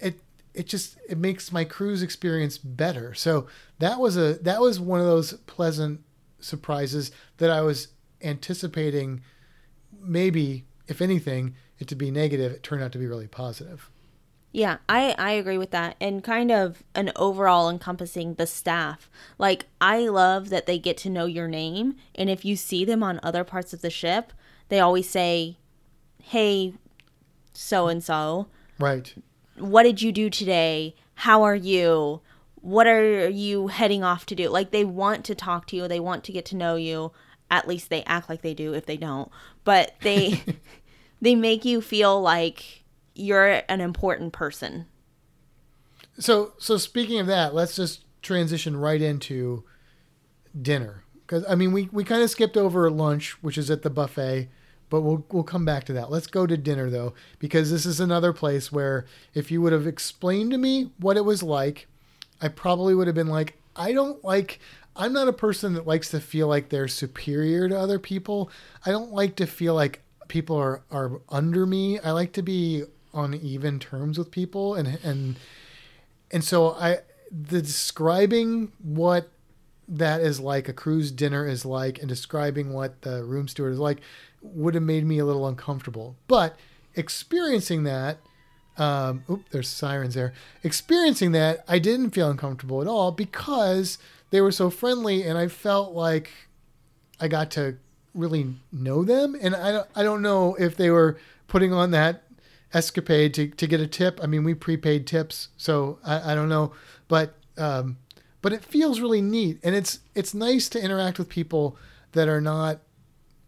It it just it makes my cruise experience better. So that was a that was one of those pleasant surprises that I was anticipating maybe if anything it to be negative it turned out to be really positive. Yeah, I, I agree with that. And kind of an overall encompassing the staff. Like, I love that they get to know your name. And if you see them on other parts of the ship, they always say, hey, so and so. Right. What did you do today? How are you? What are you heading off to do? Like, they want to talk to you, they want to get to know you. At least they act like they do if they don't. But they. they make you feel like you're an important person. So so speaking of that, let's just transition right into dinner because I mean we we kind of skipped over lunch, which is at the buffet, but we'll we'll come back to that. Let's go to dinner though because this is another place where if you would have explained to me what it was like, I probably would have been like, I don't like I'm not a person that likes to feel like they're superior to other people. I don't like to feel like people are are under me. I like to be on even terms with people and and and so I the describing what that is like a cruise dinner is like and describing what the room steward is like would have made me a little uncomfortable but experiencing that um oop there's sirens there. Experiencing that i didn't feel uncomfortable at all because they were so friendly and i felt like i got to really know them. And i don't, I don't know if they were putting on that escapade to, to get a tip. I mean, we prepaid tips, so I, I don't know, but um, but it feels really neat, and it's it's nice to interact with people that are not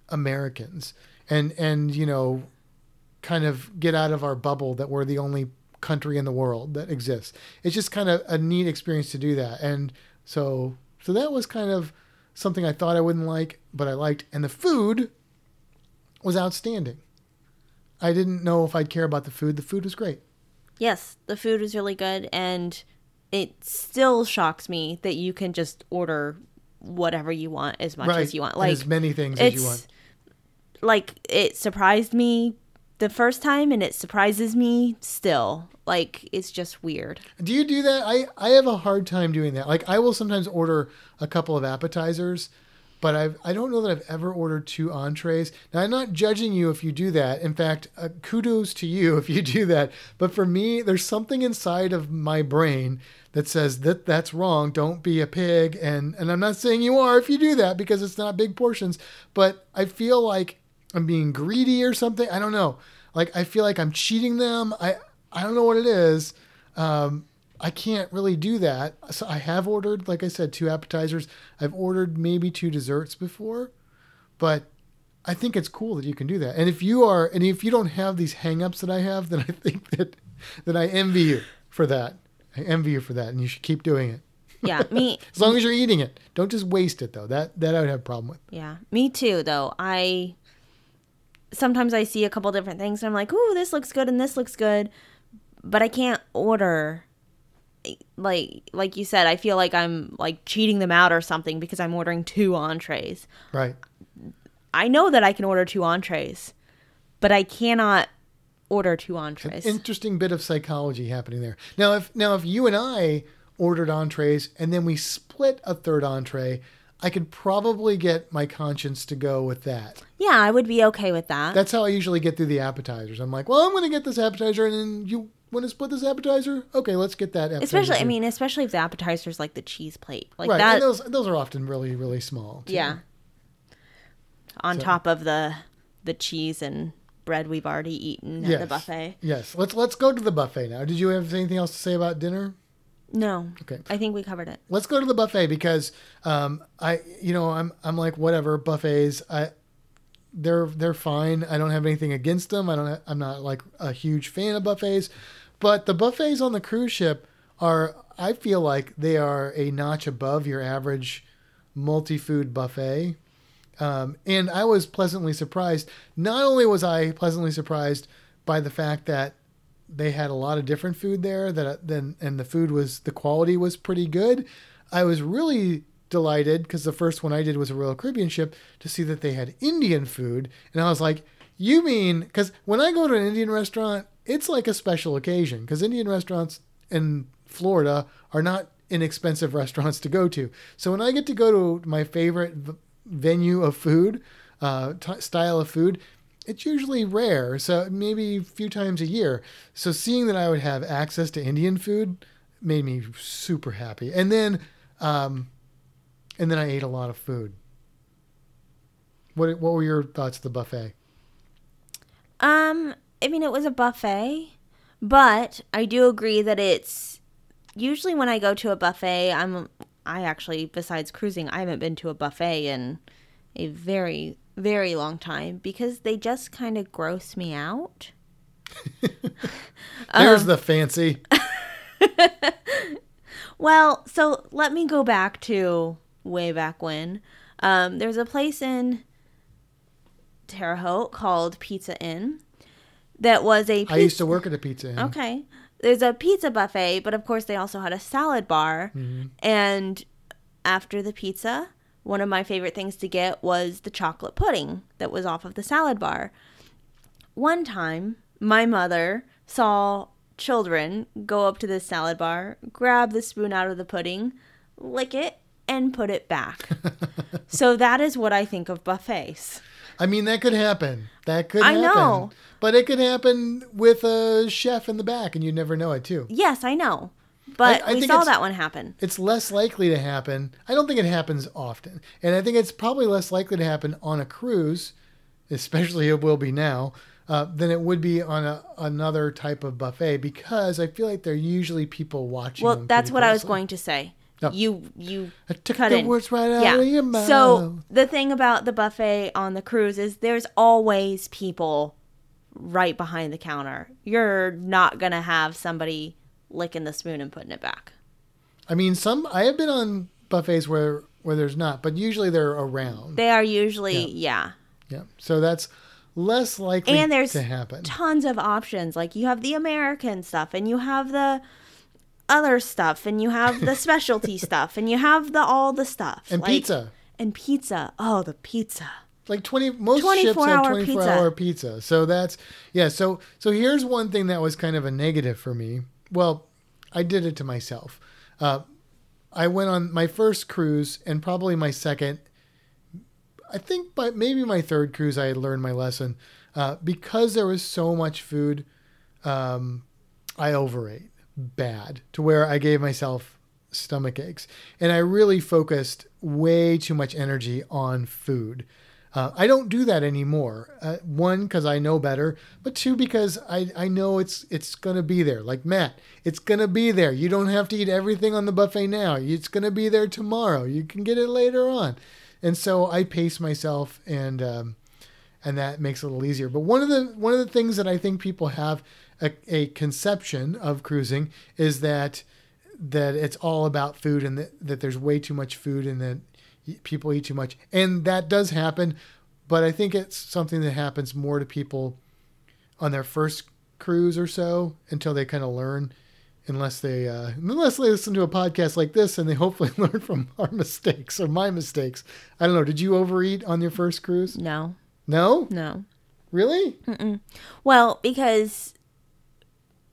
Americans, and and you know, kind of get out of our bubble that we're the only country in the world that exists. It's just kind of a neat experience to do that, and so so that was kind of something I thought I wouldn't like, but I liked, and the food was outstanding. I didn't know if I'd care about the food. The food was great. Yes, the food was really good, and it still shocks me that you can just order whatever you want as much right. as you want. Like and as many things as you want. Like it surprised me the first time, and it surprises me still. Like it's just weird. Do you do that? I I have a hard time doing that. Like I will sometimes order a couple of appetizers but I've, I don't know that I've ever ordered two entrees. Now, I'm not judging you if you do that. In fact, uh, kudos to you if you do that. But for me, there's something inside of my brain that says that that's wrong. Don't be a pig. And, and I'm not saying you are if you do that because it's not big portions, but I feel like I'm being greedy or something. I don't know. Like, I feel like I'm cheating them. I, I don't know what it is. Um, I can't really do that. So I have ordered, like I said, two appetizers. I've ordered maybe two desserts before, but I think it's cool that you can do that. And if you are, and if you don't have these hangups that I have, then I think that, that I envy you for that. I envy you for that, and you should keep doing it. Yeah, me. as long as you're eating it, don't just waste it though. That that I would have a problem with. Yeah, me too. Though I sometimes I see a couple different things, and I'm like, "Ooh, this looks good, and this looks good," but I can't order like like you said, I feel like I'm like cheating them out or something because I'm ordering two entrees. Right. I know that I can order two entrees, but I cannot order two entrees. An interesting bit of psychology happening there. Now if now if you and I ordered entrees and then we split a third entree, I could probably get my conscience to go with that. Yeah, I would be okay with that. That's how I usually get through the appetizers. I'm like, well, I'm going to get this appetizer, and then you want to split this appetizer? Okay, let's get that. Especially, too. I mean, especially if the appetizers like the cheese plate, like right. that. And those those are often really really small. Too. Yeah. On so. top of the the cheese and bread we've already eaten at the buffet. Yes. Let's let's go to the buffet now. Did you have anything else to say about dinner? No. Okay. I think we covered it. Let's go to the buffet because um, I you know I'm I'm like whatever buffets I they're they're fine. I don't have anything against them. I don't. I'm not like a huge fan of buffets, but the buffets on the cruise ship are. I feel like they are a notch above your average multi-food buffet. Um, and I was pleasantly surprised. Not only was I pleasantly surprised by the fact that they had a lot of different food there that then and the food was the quality was pretty good. I was really delighted because the first one I did was a Royal Caribbean ship to see that they had Indian food, and I was like, "You mean?" Because when I go to an Indian restaurant, it's like a special occasion because Indian restaurants in Florida are not inexpensive restaurants to go to. So when I get to go to my favorite v- venue of food, uh, t- style of food, it's usually rare. So maybe a few times a year. So seeing that I would have access to Indian food made me super happy. And then, um, and then I ate a lot of food. What What were your thoughts of the buffet? Um, I mean, it was a buffet, but I do agree that it's usually when I go to a buffet, I'm I actually besides cruising, I haven't been to a buffet in a very very long time because they just kind of gross me out. There's Um, the fancy. Well, so let me go back to way back when. Um, there's a place in Terre Haute called Pizza Inn that was a I used to work at a pizza inn. Okay. There's a pizza buffet, but of course they also had a salad bar. And after the pizza, one of my favorite things to get was the chocolate pudding that was off of the salad bar. One time, my mother saw children go up to this salad bar, grab the spoon out of the pudding, lick it, and put it back. so that is what I think of buffets. I mean, that could happen. That could I happen. know. But it could happen with a chef in the back, and you never know it, too. Yes, I know. But I we think saw that one happen. It's less likely to happen. I don't think it happens often. And I think it's probably less likely to happen on a cruise, especially it will be now, uh, than it would be on a, another type of buffet because I feel like there are usually people watching. Well, that's what I was going to say. Oh. You you I took cut the in. words right out yeah. of your mouth. So the thing about the buffet on the cruise is there's always people right behind the counter. You're not gonna have somebody licking the spoon and putting it back. I mean, some I have been on buffets where where there's not, but usually they're around. They are usually yeah. yeah, so that's less likely And there's to happen. tons of options. Like you have the American stuff and you have the other stuff and you have the specialty stuff and you have the all the stuff. and Like- pizza. And pizza. Oh, the pizza. like 20 most ships 24 have hour 24 pizza. hour pizza so that's yeah so so here's one thing that was kind of a negative for me well i did it to myself. Uh, i went on my first cruise and probably my second i think but maybe my third cruise i had learned my lesson. Uh, because there was so much food um, i overate bad to where i gave myself stomach aches. And i really focused way too much energy on food uh, I don't do that anymore. Uh, one, because I know better, but two, because I, I know it's it's gonna be there. Like Matt, it's gonna be there. You don't have to eat everything on the buffet now. It's gonna be there tomorrow. You can get it later on, and so I pace myself, and um, and that makes it a little easier. But one of the one of the things that I think people have a, a conception of cruising is that that it's all about food and that, that there's way too much food and that people eat too much. And that does happen but i think it's something that happens more to people on their first cruise or so until they kind of learn unless they uh, unless they listen to a podcast like this and they hopefully learn from our mistakes or my mistakes. I don't know did you overeat on your first cruise? No. no? No. really? Well, because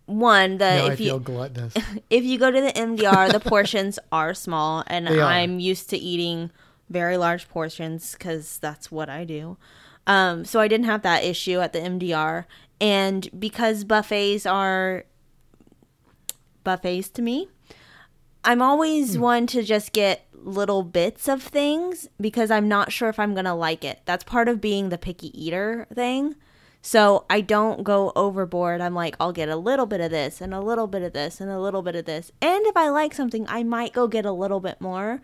one, the now if feel you gluttonous. if you go to the MDR, the portions are small, and They are. I'm used to eating very large portions because that's what I do. Um, so I didn't have that issue at the MDR, and because buffets are buffets to me, I'm always one to just get little bits of things because I'm not sure if I'm gonna like it. That's part of being the picky eater thing. So I don't go overboard. I'm like, I'll get a little bit of this and a little bit of this and a little bit of this. And if I like something, I might go get a little bit more.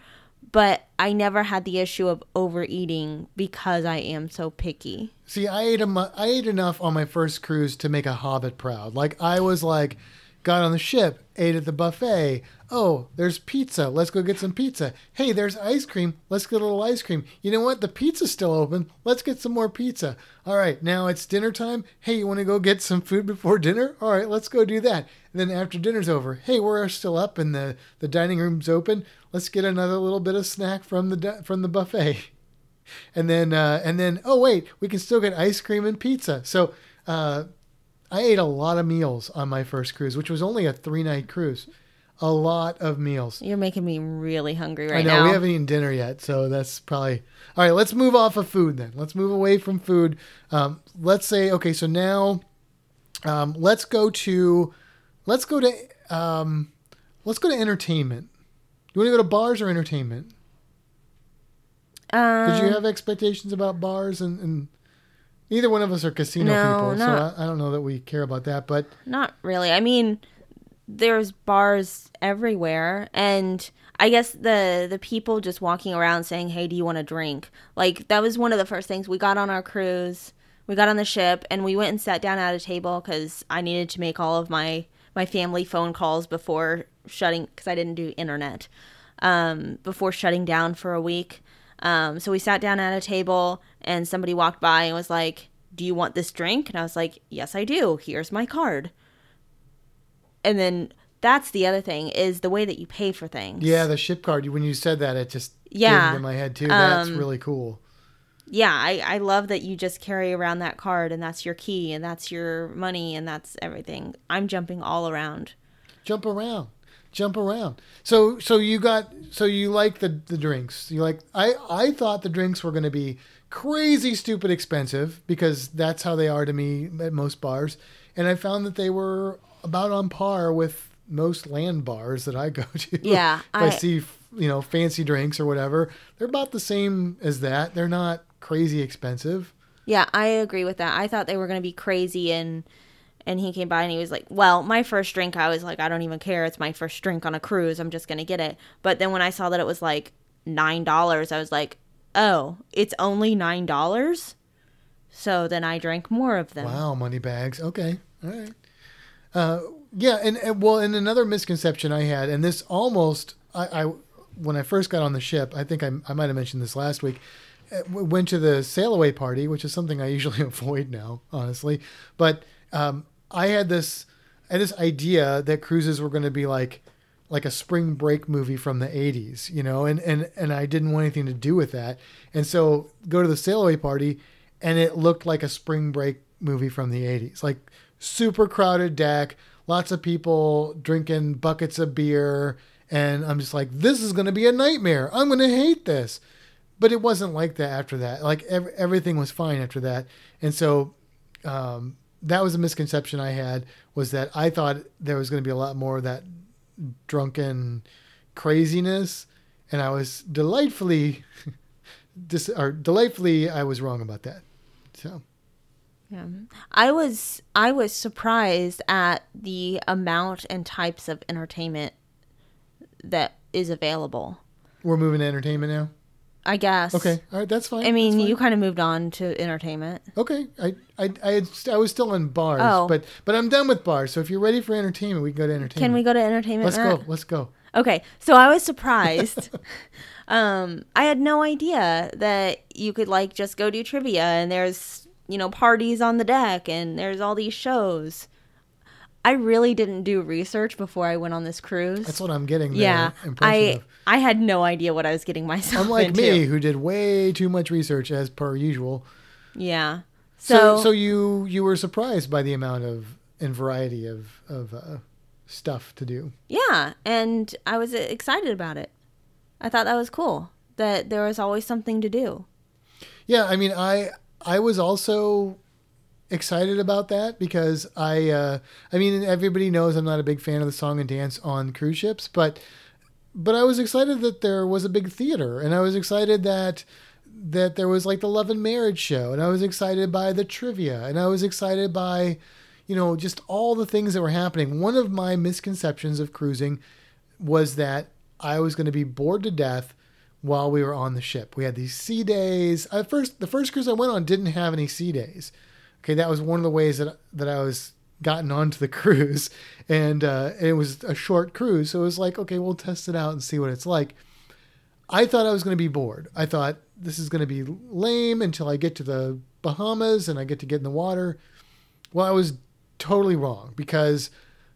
But I never had the issue of overeating because I am so picky. See, I ate em- I ate enough on my first cruise to make a hobbit proud. Like I was like, got on the ship, ate at the buffet. Oh, there's pizza. Let's go get some pizza. Hey, there's ice cream. Let's get a little ice cream. You know what? The pizza's still open. Let's get some more pizza. All right, now it's dinner time. Hey, you want to go get some food before dinner? All right, let's go do that. And then after dinner's over, hey, we're still up and the, the dining room's open. Let's get another little bit of snack from the from the buffet. And then uh, and then oh wait, we can still get ice cream and pizza. So uh, I ate a lot of meals on my first cruise, which was only a three night cruise. A lot of meals. You're making me really hungry right now. I know now. we haven't eaten dinner yet, so that's probably all right. Let's move off of food then. Let's move away from food. Um, let's say okay, so now um, let's go to let's go to um, let's go to entertainment. You want to go to bars or entertainment? um, Did you have expectations about bars and, and neither one of us are casino No, people, so I, I don't know that we care about that. But Not really. I mean, there's bars everywhere, and I guess the the people just walking around saying, "Hey, do you want a drink?" Like that was one of the first things we got on our cruise. We got on the ship and we went and sat down at a table because I needed to make all of my my family phone calls before shutting because I didn't do internet um, before shutting down for a week. Um, so we sat down at a table and somebody walked by and was like, "Do you want this drink?" And I was like, "Yes, I do. Here's my card." And then that's the other thing is the way that you pay for things. yeah, the ship card. When you said that, it just Yeah. in my head too. That's Um, really cool. yeah, I, I love that you just carry around that card and that's your key and that's your money and that's everything. I'm jumping all around. Jump around, jump around. So so you got so you like the the drinks. You like I I thought the drinks were going to be crazy stupid expensive because that's how they are to me at most bars, and I found that they were about on par with most land bars that I go to. Yeah, if I, I- see you know fancy drinks or whatever, they're about the same as that. They're not crazy expensive. Yeah, I agree with that. I thought they were going to be crazy and and he came by and he was like, "Well, my first drink, I was like, I don't even care. It's my first drink on a cruise. I'm just going to get it." But then when I saw that it was like $9, I was like, "Oh, it's only $9?" So then I drank more of them. Wow, money bags. Okay, all right. Uh, yeah, and, and well, and another misconception I had, and this almost, I, I when I first got on the ship, I think I, I might have mentioned this last week. uh, Went to the sail away party, which is something I usually avoid now, honestly. But um, I had this, I had this idea that cruises were going to be like, like a spring break movie from the 80s, you know, and, and, and I didn't want anything to do with that. And so go to the sail away party and it looked like a spring break movie from the 80s, like super crowded deck, lots of people drinking buckets of beer. And I'm just like, this is going to be a nightmare. I'm going to hate this. But it wasn't like that after that. Like ev- everything was fine after that. And so, um, that was a misconception I had was that I thought there was going to be a lot more of that drunken craziness, and I was delightfully, dis- or delightfully, I was wrong about that. So Yeah. I was I was surprised at the amount and types of entertainment that is available. we're moving to entertainment now. I guess. Okay, all right, that's fine. I mean, fine. you kind of moved on to entertainment. Okay, I I I, had, I was still in bars, Oh. but but I'm done with bars. So if you're ready for entertainment, we can go to entertainment. Can we go to entertainment? Let's Matt? go. Let's go. Okay, so I was surprised. um, I had no idea that you could like just go do trivia and there's you know parties on the deck and there's all these shows. I really didn't do research before I went on this cruise. That's what I'm getting. The yeah, I of. I had no idea what I was getting myself Unlike into. me, who did way too much research as per usual. Yeah. So, So, so you you were surprised by the amount of and variety of of uh, stuff to do. yeah, and I was excited about it. I thought that was cool that there was always something to do. Yeah, I mean, I I was also excited about that because I uh, I mean everybody knows I'm not a big fan of the song and dance on cruise ships, but but I was excited that there was a big theater, and I was excited that that there was like the Love and Marriage show, and I was excited by the trivia, and I was excited by you know just all the things that were happening. One of my misconceptions of cruising was that I was going to be bored to death while we were on the ship. We had these sea days. At first, the first cruise I went on didn't have any sea days. Okay, that was one of the ways that that I was gotten onto the cruise, and uh, it was a short cruise, so it was like, okay, we'll test it out and see what it's like. I thought I was going to be bored. I thought this is going to be lame until I get to the Bahamas and I get to get in the water. Well, I was totally wrong because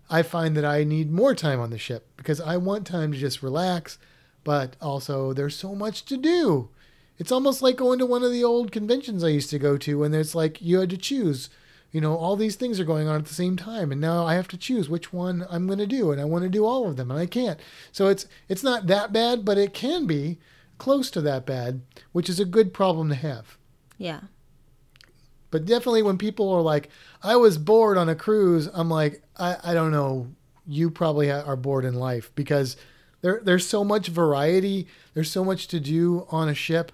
I find that I need more time on the ship because I want time to just relax, but also there's so much to do. It's almost like going to one of the old conventions I used to go to when it's like you had to choose. You know, all these things are going on at the same time and now I have to choose which one I'm going to do and I want to do all of them and I can't. So it's it's not that bad, but it can be close to that bad, which is a good problem to have. Yeah. But definitely when people are like, I was bored on a cruise, I'm like, I, I don't know. You probably are bored in life because there there's so much variety. There's so much to do on a ship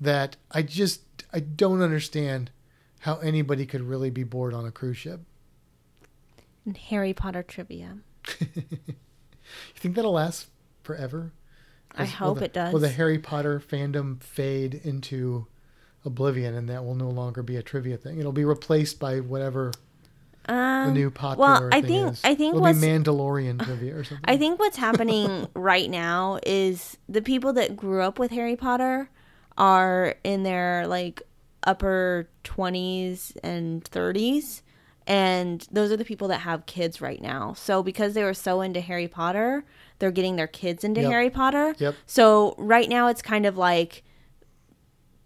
that I just I don't understand how anybody could really be bored on a cruise ship. And Harry Potter trivia. You think that'll last forever? I hope the- it does. Will the Harry Potter fandom fade into oblivion and that will no longer be a trivia thing? It'll be replaced by whatever the um, new popular well, I thing think is. I think It'll what's be Mandalorian trivia or something. I think what's happening right now is the people that grew up with Harry Potter are in their like upper 20s and 30s and those are the people that have kids right now. So because they were so into Harry Potter, they're getting their kids into Yep. Harry Potter. Yep. So right now it's kind of like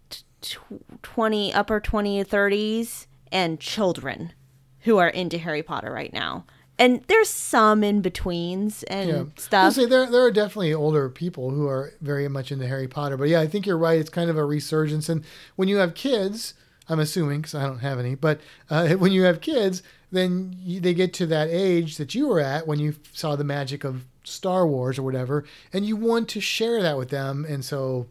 t- 20 upper 20 30s and children who are into Harry Potter right now. And there's some in betweens and yeah. stuff. Say there there are definitely older people who are very much into Harry Potter, but yeah, I think you're right. It's kind of a resurgence, and when you have kids, I'm assuming because I don't have any, but uh, when you have kids, then you, they get to that age that you were at when you saw the magic of Star Wars or whatever, and you want to share that with them, and so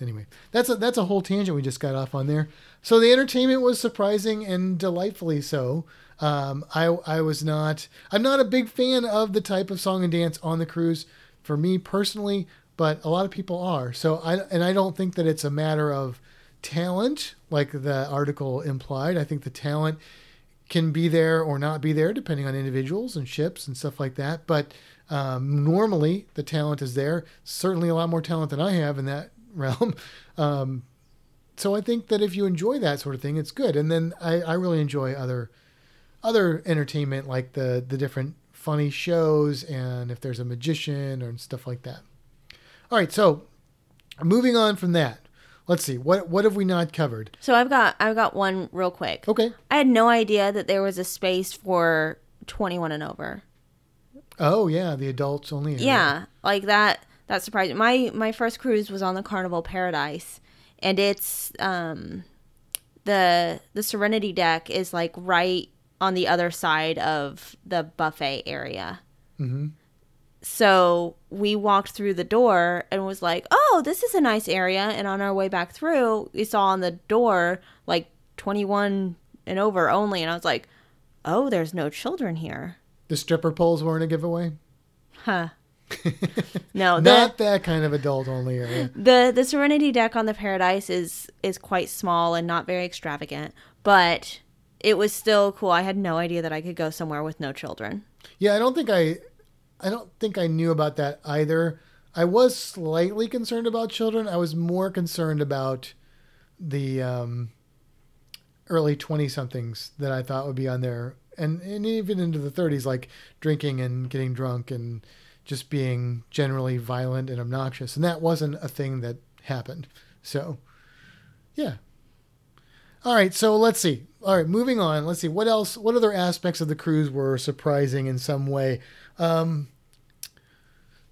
anyway, that's a that's a whole tangent we just got off on there. So the entertainment was surprising and delightfully so. Um, I I was not I'm not a big fan of the type of song and dance on the cruise for me personally, but a lot of people are. So I and I don't think that it's a matter of talent like the article implied. I think the talent can be there or not be there depending on individuals and ships and stuff like that. But um, normally the talent is there. Certainly a lot more talent than I have in that realm. Um, so I think that if you enjoy that sort of thing, it's good. And then I, I really enjoy other other entertainment like the the different funny shows and if there's a magician or stuff like that. All right, so moving on from that, let's see what what have we not covered? So I've got I've got one real quick. Okay. I had no idea that there was a space for 21 and over. Oh yeah, the adults only. area. Yeah, like that that surprised me. My my first cruise was on the Carnival Paradise and it's um the the Serenity deck is like right on the other side of the buffet area. Mhm. So we walked through the door and was like, "Oh, this is a nice area." And on our way back through, we saw on the door like 21 and over only, and I was like, "Oh, there's no children here." The stripper poles weren't a giveaway. Huh. no, the, Not that kind of adult only area. the the Serenity deck on the Paradise is is quite small and not very extravagant, but it was still cool. I had no idea that I could go somewhere with no children. Yeah, I don't think I, I don't think I knew about that either. I was slightly concerned about children. I was more concerned about the um, early twenty somethings that I thought would be on there, and and even into the thirties, like drinking and getting drunk and just being generally violent and obnoxious, and that wasn't a thing that happened. So, yeah. All right, so let's see. All right, moving on. Let's see what else. What other aspects of the cruise were surprising in some way? Um,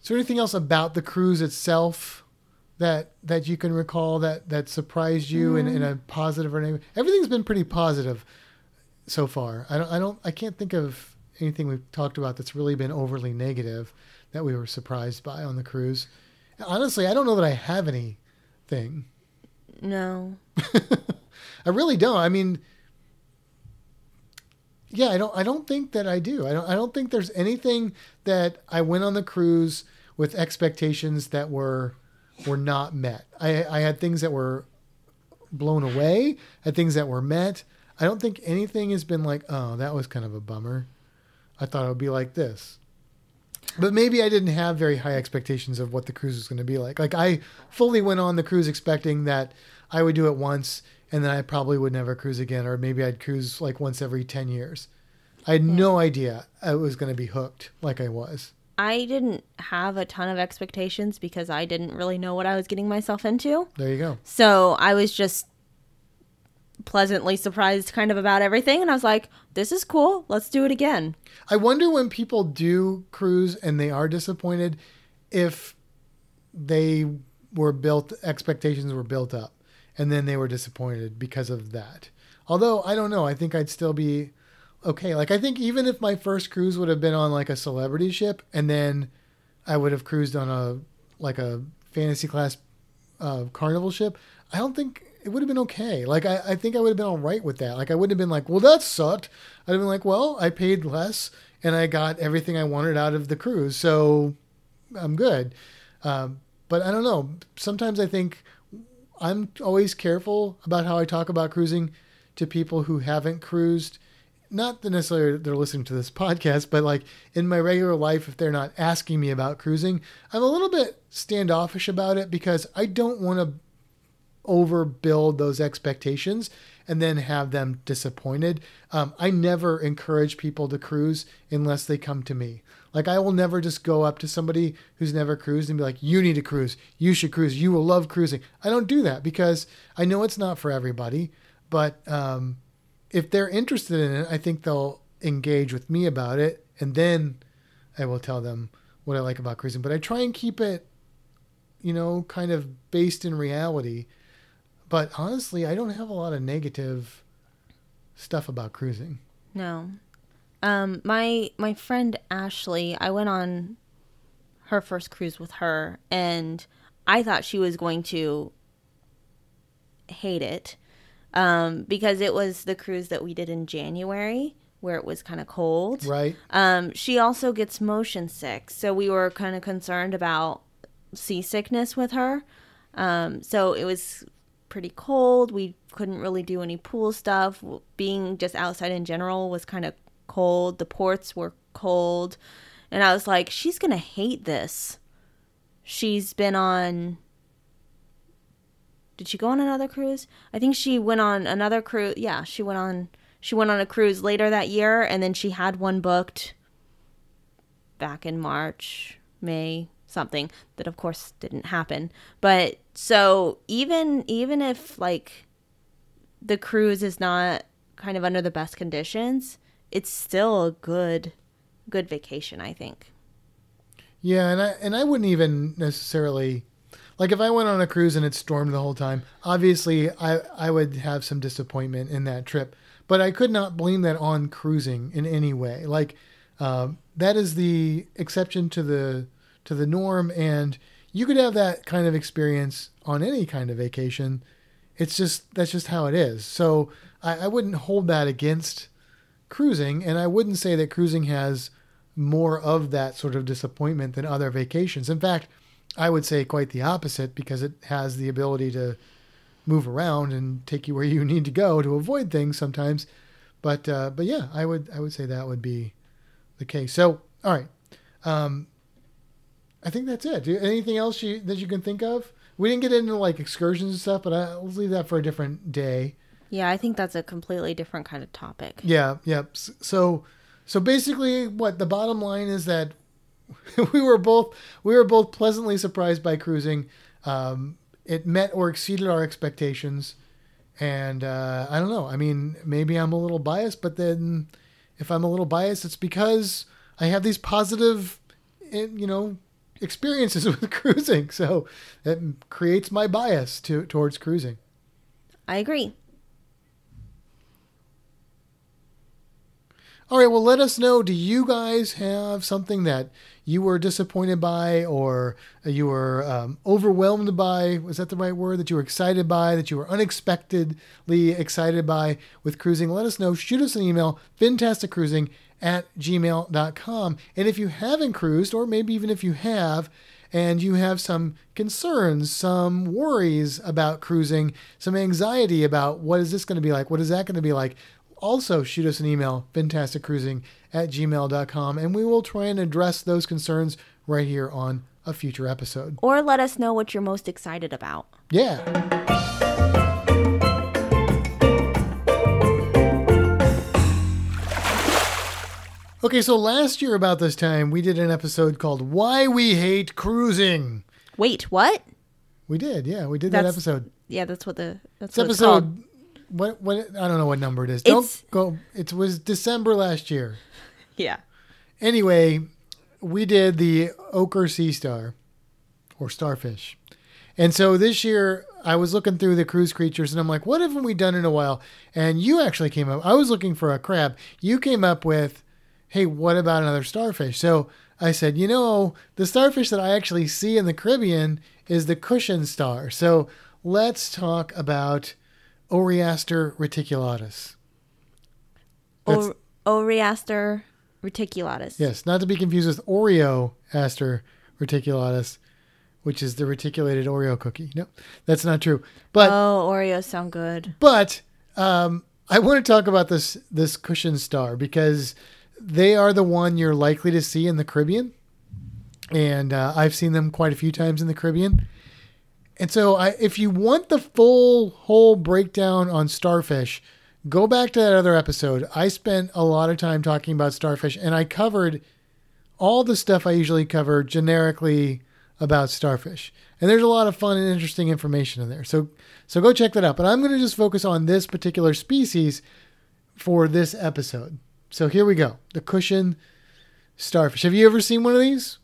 is there anything else about the cruise itself that that you can recall that that surprised you in, in a positive or negative? Everything's been pretty positive so far. I don't. I don't. I can't think of anything we've talked about that's really been overly negative that we were surprised by on the cruise. Honestly, I don't know that I have anything. No. I really don't. I mean, yeah, I don't. I don't think that I do. I don't. I don't think there's anything that I went on the cruise with expectations that were were not met. I, I had things that were blown away. Had things that were met. I don't think anything has been like, oh, that was kind of a bummer. I thought it would be like this. But maybe I didn't have very high expectations of what the cruise was going to be like. Like I fully went on the cruise expecting that I would do it once and then I probably would never cruise again, or maybe I'd cruise like once every 10 years. I had hmm. no idea I was going to be hooked like I was. I didn't have a ton of expectations because I didn't really know what I was getting myself into. There you go. So I was just pleasantly surprised kind of about everything. And I was like, this is cool. Let's do it again. I wonder when people do cruise and they are disappointed if they were built, expectations were built up and then they were disappointed because of that. Although I don't know, I think I'd still be okay. Like I think even if my first cruise would have been on like a celebrity ship, and then I would have cruised on a like a fantasy class uh, carnival ship, I don't think it would have been okay. Like I, I think I would have been all right with that. Like I wouldn't have been like, well, that sucked. I'd have been like, well, I paid less and I got everything I wanted out of the cruise, so I'm good. Um, but I don't know. Sometimes I think I'm always careful about how I talk about cruising to people who haven't cruised. Not that necessarily they're listening to this podcast, but like in my regular life, if they're not asking me about cruising, I'm a little bit standoffish about it because I don't want to overbuild those expectations and then have them disappointed. Um, I never encourage people to cruise unless they come to me. Like I will never just go up to somebody who's never cruised and be like, "You need to cruise. You should cruise. You will love cruising." I don't do that because I know it's not for everybody. But um, if they're interested in it, I think they'll engage with me about it, and then I will tell them what I like about cruising. But I try and keep it, you know, kind of based in reality. But honestly, I don't have a lot of negative stuff about cruising. No. Um, my my friend Ashley, I went on her first cruise with her, and I thought she was going to hate it um, because it was the cruise that we did in January where it was kind of cold. Right. Um, she also gets motion sick, so we were kind of concerned about seasickness with her. Um, so it was pretty cold. We couldn't really do any pool stuff. Being just outside in general was kind of cold. The ports were cold. And I was like, she's going to hate this. She's been on. Did she go on another cruise? I think she went on another cruise. Yeah, she went on. She went on a cruise later that year, and then she had one booked back in March, May, something that of course didn't happen. But so even even if like the cruise is not kind of under the best conditions, it's still a good good vacation, I think. Yeah, and I and I wouldn't even necessarily like if I went on a cruise and it stormed the whole time. Obviously, I I would have some disappointment in that trip, but I could not blame that on cruising in any way. Like um, that is the exception to the to the norm, and you could have that kind of experience on any kind of vacation. It's just that's just how it is. So I, I wouldn't hold that against cruising, and I wouldn't say that cruising has more of that sort of disappointment than other vacations. In fact, I would say quite the opposite because it has the ability to move around and take you where you need to go to avoid things sometimes. But uh, but yeah, I would I would say that would be the case. So all right, um, I think that's it. Anything else you, that you can think of? We didn't get into like excursions and stuff, but I, let's leave that for a different day. Yeah, I think that's a completely different kind of topic. Yeah, yeah. So, so basically, what the bottom line is that we were both we were both pleasantly surprised by cruising. Um, it met or exceeded our expectations, and uh, I don't know. I mean, maybe I'm a little biased, but then if I'm a little biased, it's because I have these positive, eh, you know, experiences with cruising. So it creates my bias to towards cruising. I agree. All right, well, let us know. Do you guys have something that you were disappointed by or you were um, overwhelmed by? Was that the right word? That you were excited by, that you were unexpectedly excited by with cruising? Let us know. Shoot us an email, fantasticcruising at gmail.com. And if you haven't cruised, or maybe even if you have, and you have some concerns, some worries about cruising, some anxiety about what is this going to be like? What is that going to be like? Also, shoot us an email, fantasticcruising at gmail.com, and we will try and address those concerns right here on a future episode. Or let us know what you're most excited about. Yeah. Okay, so last year about this time, we did an episode called Why We Hate Cruising. Wait, what? We did, yeah, we did that episode. Yeah, that's what the that's what episode what what I don't know what number it is. Don't It's- go it was December last year. Yeah. Anyway, we did the ochre sea star or starfish. And so this year I was looking through the cruise creatures and I'm like, what haven't we done in a while? And you actually came up. I was looking for a crab. You came up with, hey, what about another starfish? So I said, you know, the starfish that I actually see in the Caribbean is the cushion star. So let's talk about Oreaster reticulatus. That's- Oreaster reticulatus. Yes, not to be confused with Oreo aster reticulatus, which is the reticulated Oreo cookie. No, that's not true. But oh, Oreos sound good. but um, I want to talk about this this cushion star because they are the one you're likely to see in the Caribbean, and uh, I've seen them quite a few times in the Caribbean. And so, I, if you want the full whole breakdown on starfish, go back to that other episode. I spent a lot of time talking about starfish, and I covered all the stuff I usually cover generically about starfish. And there's a lot of fun and interesting information in there. So so go check that out. But I'm going to just focus on this particular species for this episode. So here we go. The cushion starfish. Have you ever seen one of these?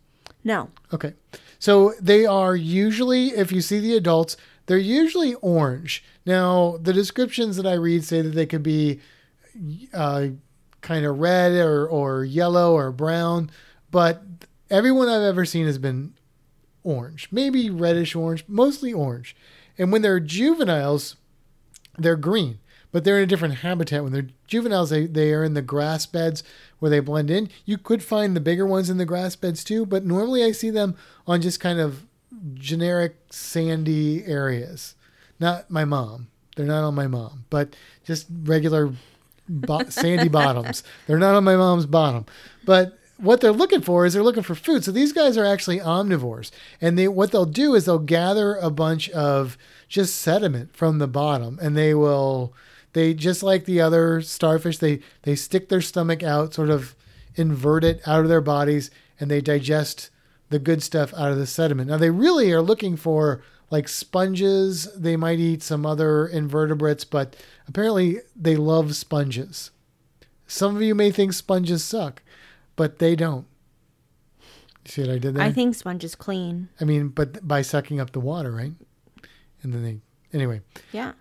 No. Okay. So they are usually, if you see the adults, they're usually orange. Now, the descriptions that I read say that they could be uh, kind of red or, or yellow or brown, but everyone I've ever seen has been orange, maybe reddish orange, mostly orange. And when they're juveniles, they're green, but they're in a different habitat. When they're juveniles, they, they are in the grass beds where they blend in. You could find the bigger ones in the grass beds too, but normally I see them on just kind of generic sandy areas. Not my mom. They're not on my mom, but just regular bo- sandy bottoms. They're not on my mom's bottom. But what they're looking for is they're looking for food. So these guys are actually omnivores, and they what they'll do is they'll gather a bunch of just sediment from the bottom, and they will they just like the other starfish they they stick their stomach out, sort of invert it out of their bodies, and they digest the good stuff out of the sediment. Now they really are looking for like sponges. They might eat some other invertebrates, but apparently they love sponges. Some of you may think sponges suck, but they don't. You see what I did there? I think sponge is clean. I mean, but by sucking up the water, right? And then they, anyway. Yeah.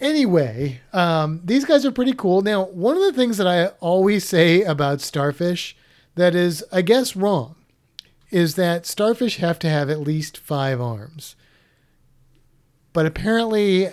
Anyway, um, these guys are pretty cool. Now, one of the things that I always say about starfish that is, I guess, wrong is that starfish have to have at least five arms. But apparently,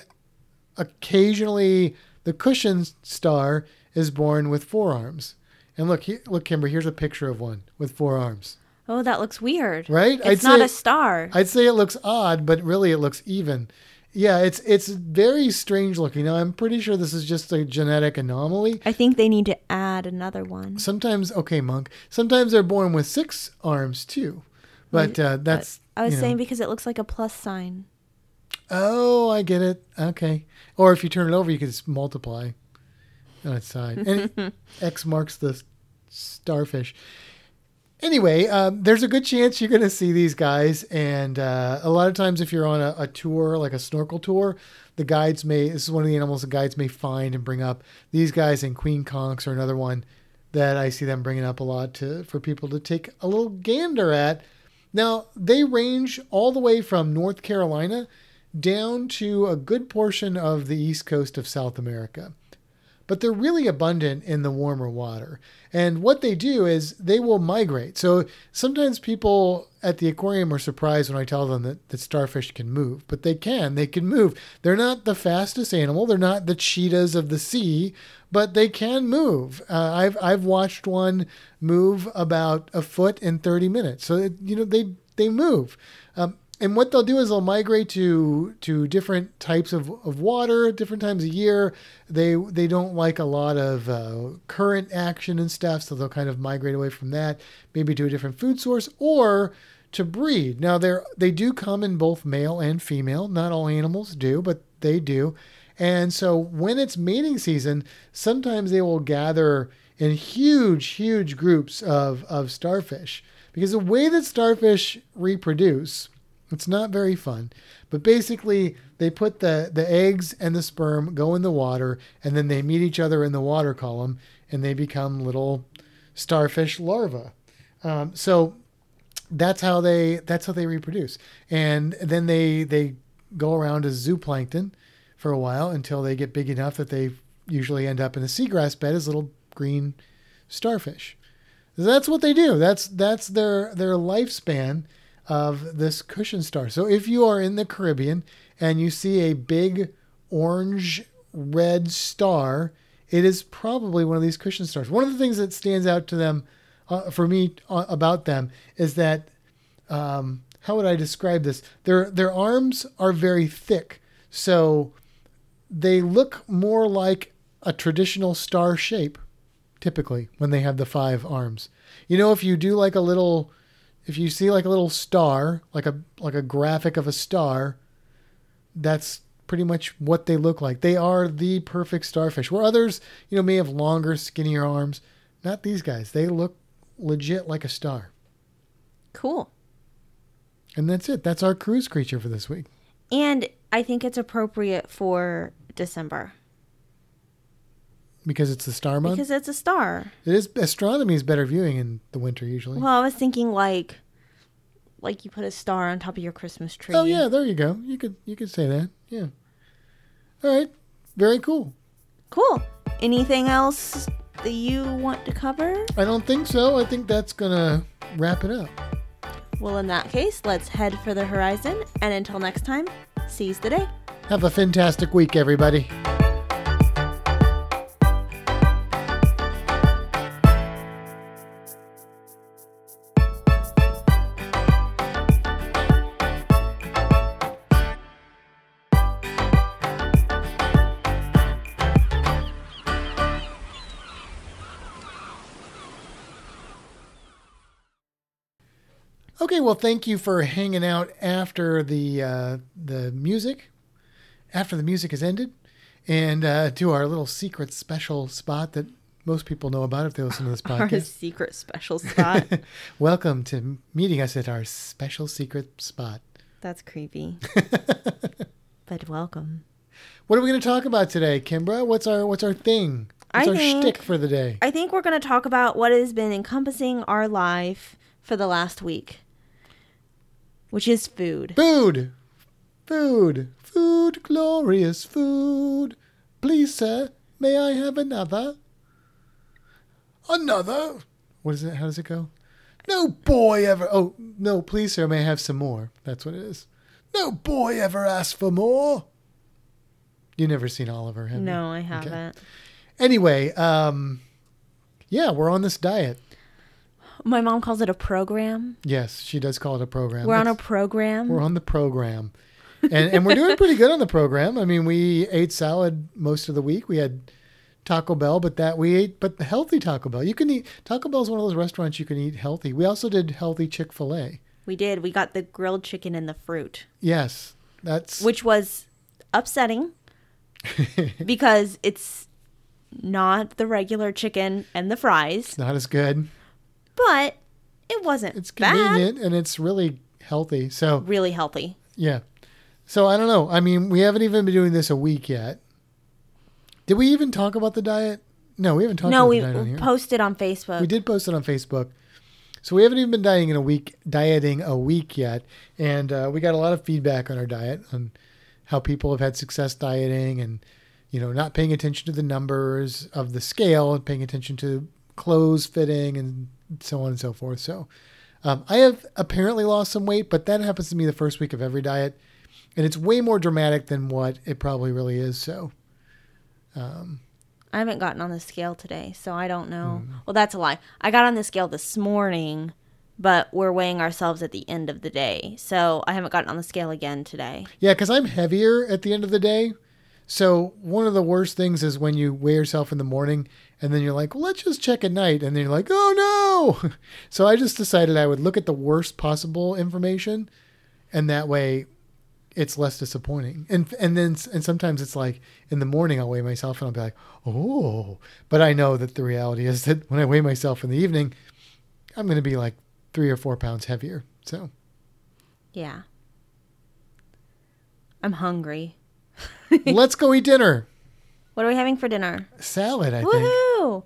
occasionally, the cushion star is born with four arms. And look, here, look, Kimbra, here's a picture of one with four arms. Oh, that looks weird. Right? It's I'd not say- a star. I'd say it looks odd, but really it looks even. Yeah, it's it's very strange looking. Now I'm pretty sure this is just a genetic anomaly. I think they need to add another one. Sometimes, okay, monk. Sometimes they're born with six arms too, but uh, that's. I was you know- saying because it looks like a plus sign. Oh, I get it. Okay, or if you turn it over, you can just multiply on its side, and X marks the starfish. Anyway, um, there's a good chance you're going to see these guys, and uh, a lot of times, if you're on a, a tour, like a snorkel tour, the guides may. This is one of the animals the guides may find and bring up. These guys and queen conchs are another one that I see them bringing up a lot to for people to take a little gander at. Now they range all the way from North Carolina down to a good portion of the east coast of South America but they're really abundant in the warmer water. And what they do is they will migrate. So sometimes people at the aquarium are surprised when I tell them that, that starfish can move, but they can. They can move. They're not the fastest animal. They're not the cheetahs of the sea, but they can move. Uh, I've I've watched one move about a foot in 30 minutes. So it, you know they they move. And what they'll do is they'll migrate to to different types of, of water, different times of year. They they don't like a lot of uh, current action and stuff, so they'll kind of migrate away from that, maybe to a different food source or to breed. Now they they do come in both male and female. Not all animals do, but they do. And so when it's mating season, sometimes they will gather in huge, huge groups of, of starfish. Because the way that starfish reproduce, it's not very fun. But basically, they put the, the eggs and the sperm go in the water, and then they meet each other in the water column, and they become little starfish larvae. Um, so that's how they that's how they reproduce, and then they they go around as zooplankton for a while until they get big enough that they usually end up in a seagrass bed as little green starfish. That's what they do. That's that's their their lifespan of this cushion star. So if you are in the Caribbean and you see a big orange red star, it is probably one of these cushion stars. One of the things that stands out to them, uh, for me, uh, about them is that um, how would I describe this? Their their arms are very thick, so they look more like a traditional star shape typically when they have the five arms. You know, if you do like a little, if you see like a little star, like a like a graphic of a star, that's pretty much what they look like. They are the perfect starfish. Where others, you know, may have longer, skinnier arms, not these guys. They look legit like a star. Cool. And that's it. That's our cruise creature for this week. And I think it's appropriate for December because it's the star month. because it's a star. it is astronomy is better viewing in the winter usually. Well, I was thinking like, like you put a star on top of your Christmas tree. oh yeah, there you go. You could you could say that. Yeah. All right. Very cool. Cool. Anything else that you want to cover? I don't think so. I think that's gonna wrap it up. Well, in that case, let's head for the horizon. And until next time, seize the day. Have a fantastic week, everybody. Well, thank you for hanging out after the uh, the music, after the music has ended, and uh, to our little secret special spot that most people know about if they listen to this podcast. Our secret special spot. Welcome to meeting us at our special secret spot. That's creepy. but welcome. What are we going to talk about today, Kimbra? What's our what's our thing? What's I our think- shtick for the day? I think we're going to talk about what has been encompassing our life for the last week, which is food. Food, food, food, glorious food. Please, sir, may I have another? Another? What is it? How does it go? No boy ever. Oh, no, please, sir, may I have some more? That's what it is. No boy ever asked for more. You never seen Oliver, have you? No, I haven't. Anyway, um, yeah, we're on this diet. My mom calls it a program. Yes, she does call it a program. We're on a It's- program. We're on the program. And and we're doing pretty good on the program. I mean, we ate salad most of the week. We had Taco Bell, but that we ate but the healthy Taco Bell. You can eat Taco Bell is one of those restaurants you can eat healthy. We also did healthy Chick-fil-A. we did. We got the grilled chicken and the fruit, Yes. That's which was upsetting because it's not the regular chicken and the fries, not as good. But it wasn't It's bad. convenient and it's really healthy. So, Really healthy. yeah. So I don't know. I mean, we haven't even been doing this a week yet. Did we even talk about the diet? No, we haven't talked No, about we the diet on here. posted on Facebook. We did post it on Facebook. So we haven't even been dieting in a week, dieting a week yet, and uh, we got a lot of feedback on our diet on how people have had success dieting, and you know, not paying attention to the numbers of the scale and paying attention to clothes fitting and so on and so forth. So um, I have apparently lost some weight, but that happens to me the first week of every diet, and it's way more dramatic than what it probably really is. So I haven't gotten on the scale today, so I don't know. Hmm. Well, that's a lie. I got on the scale this morning but we're weighing ourselves at the end of the day. So I haven't gotten on the scale again today. Yeah, because I'm heavier at the end of the day. So one of the worst things is when you weigh yourself in the morning and then you're like, well, let's just check at night. And then you're like, oh no. So I just decided I would look at the worst possible information. And that way it's less disappointing. And and then and sometimes it's like in the morning I'll weigh myself and I'll be like, oh. But I know that the reality is that when I weigh myself in the evening, I'm going to be like three or four pounds heavier. So Yeah. I'm hungry. let's go eat dinner. What are we having for dinner? Salad, I think. Woohoo!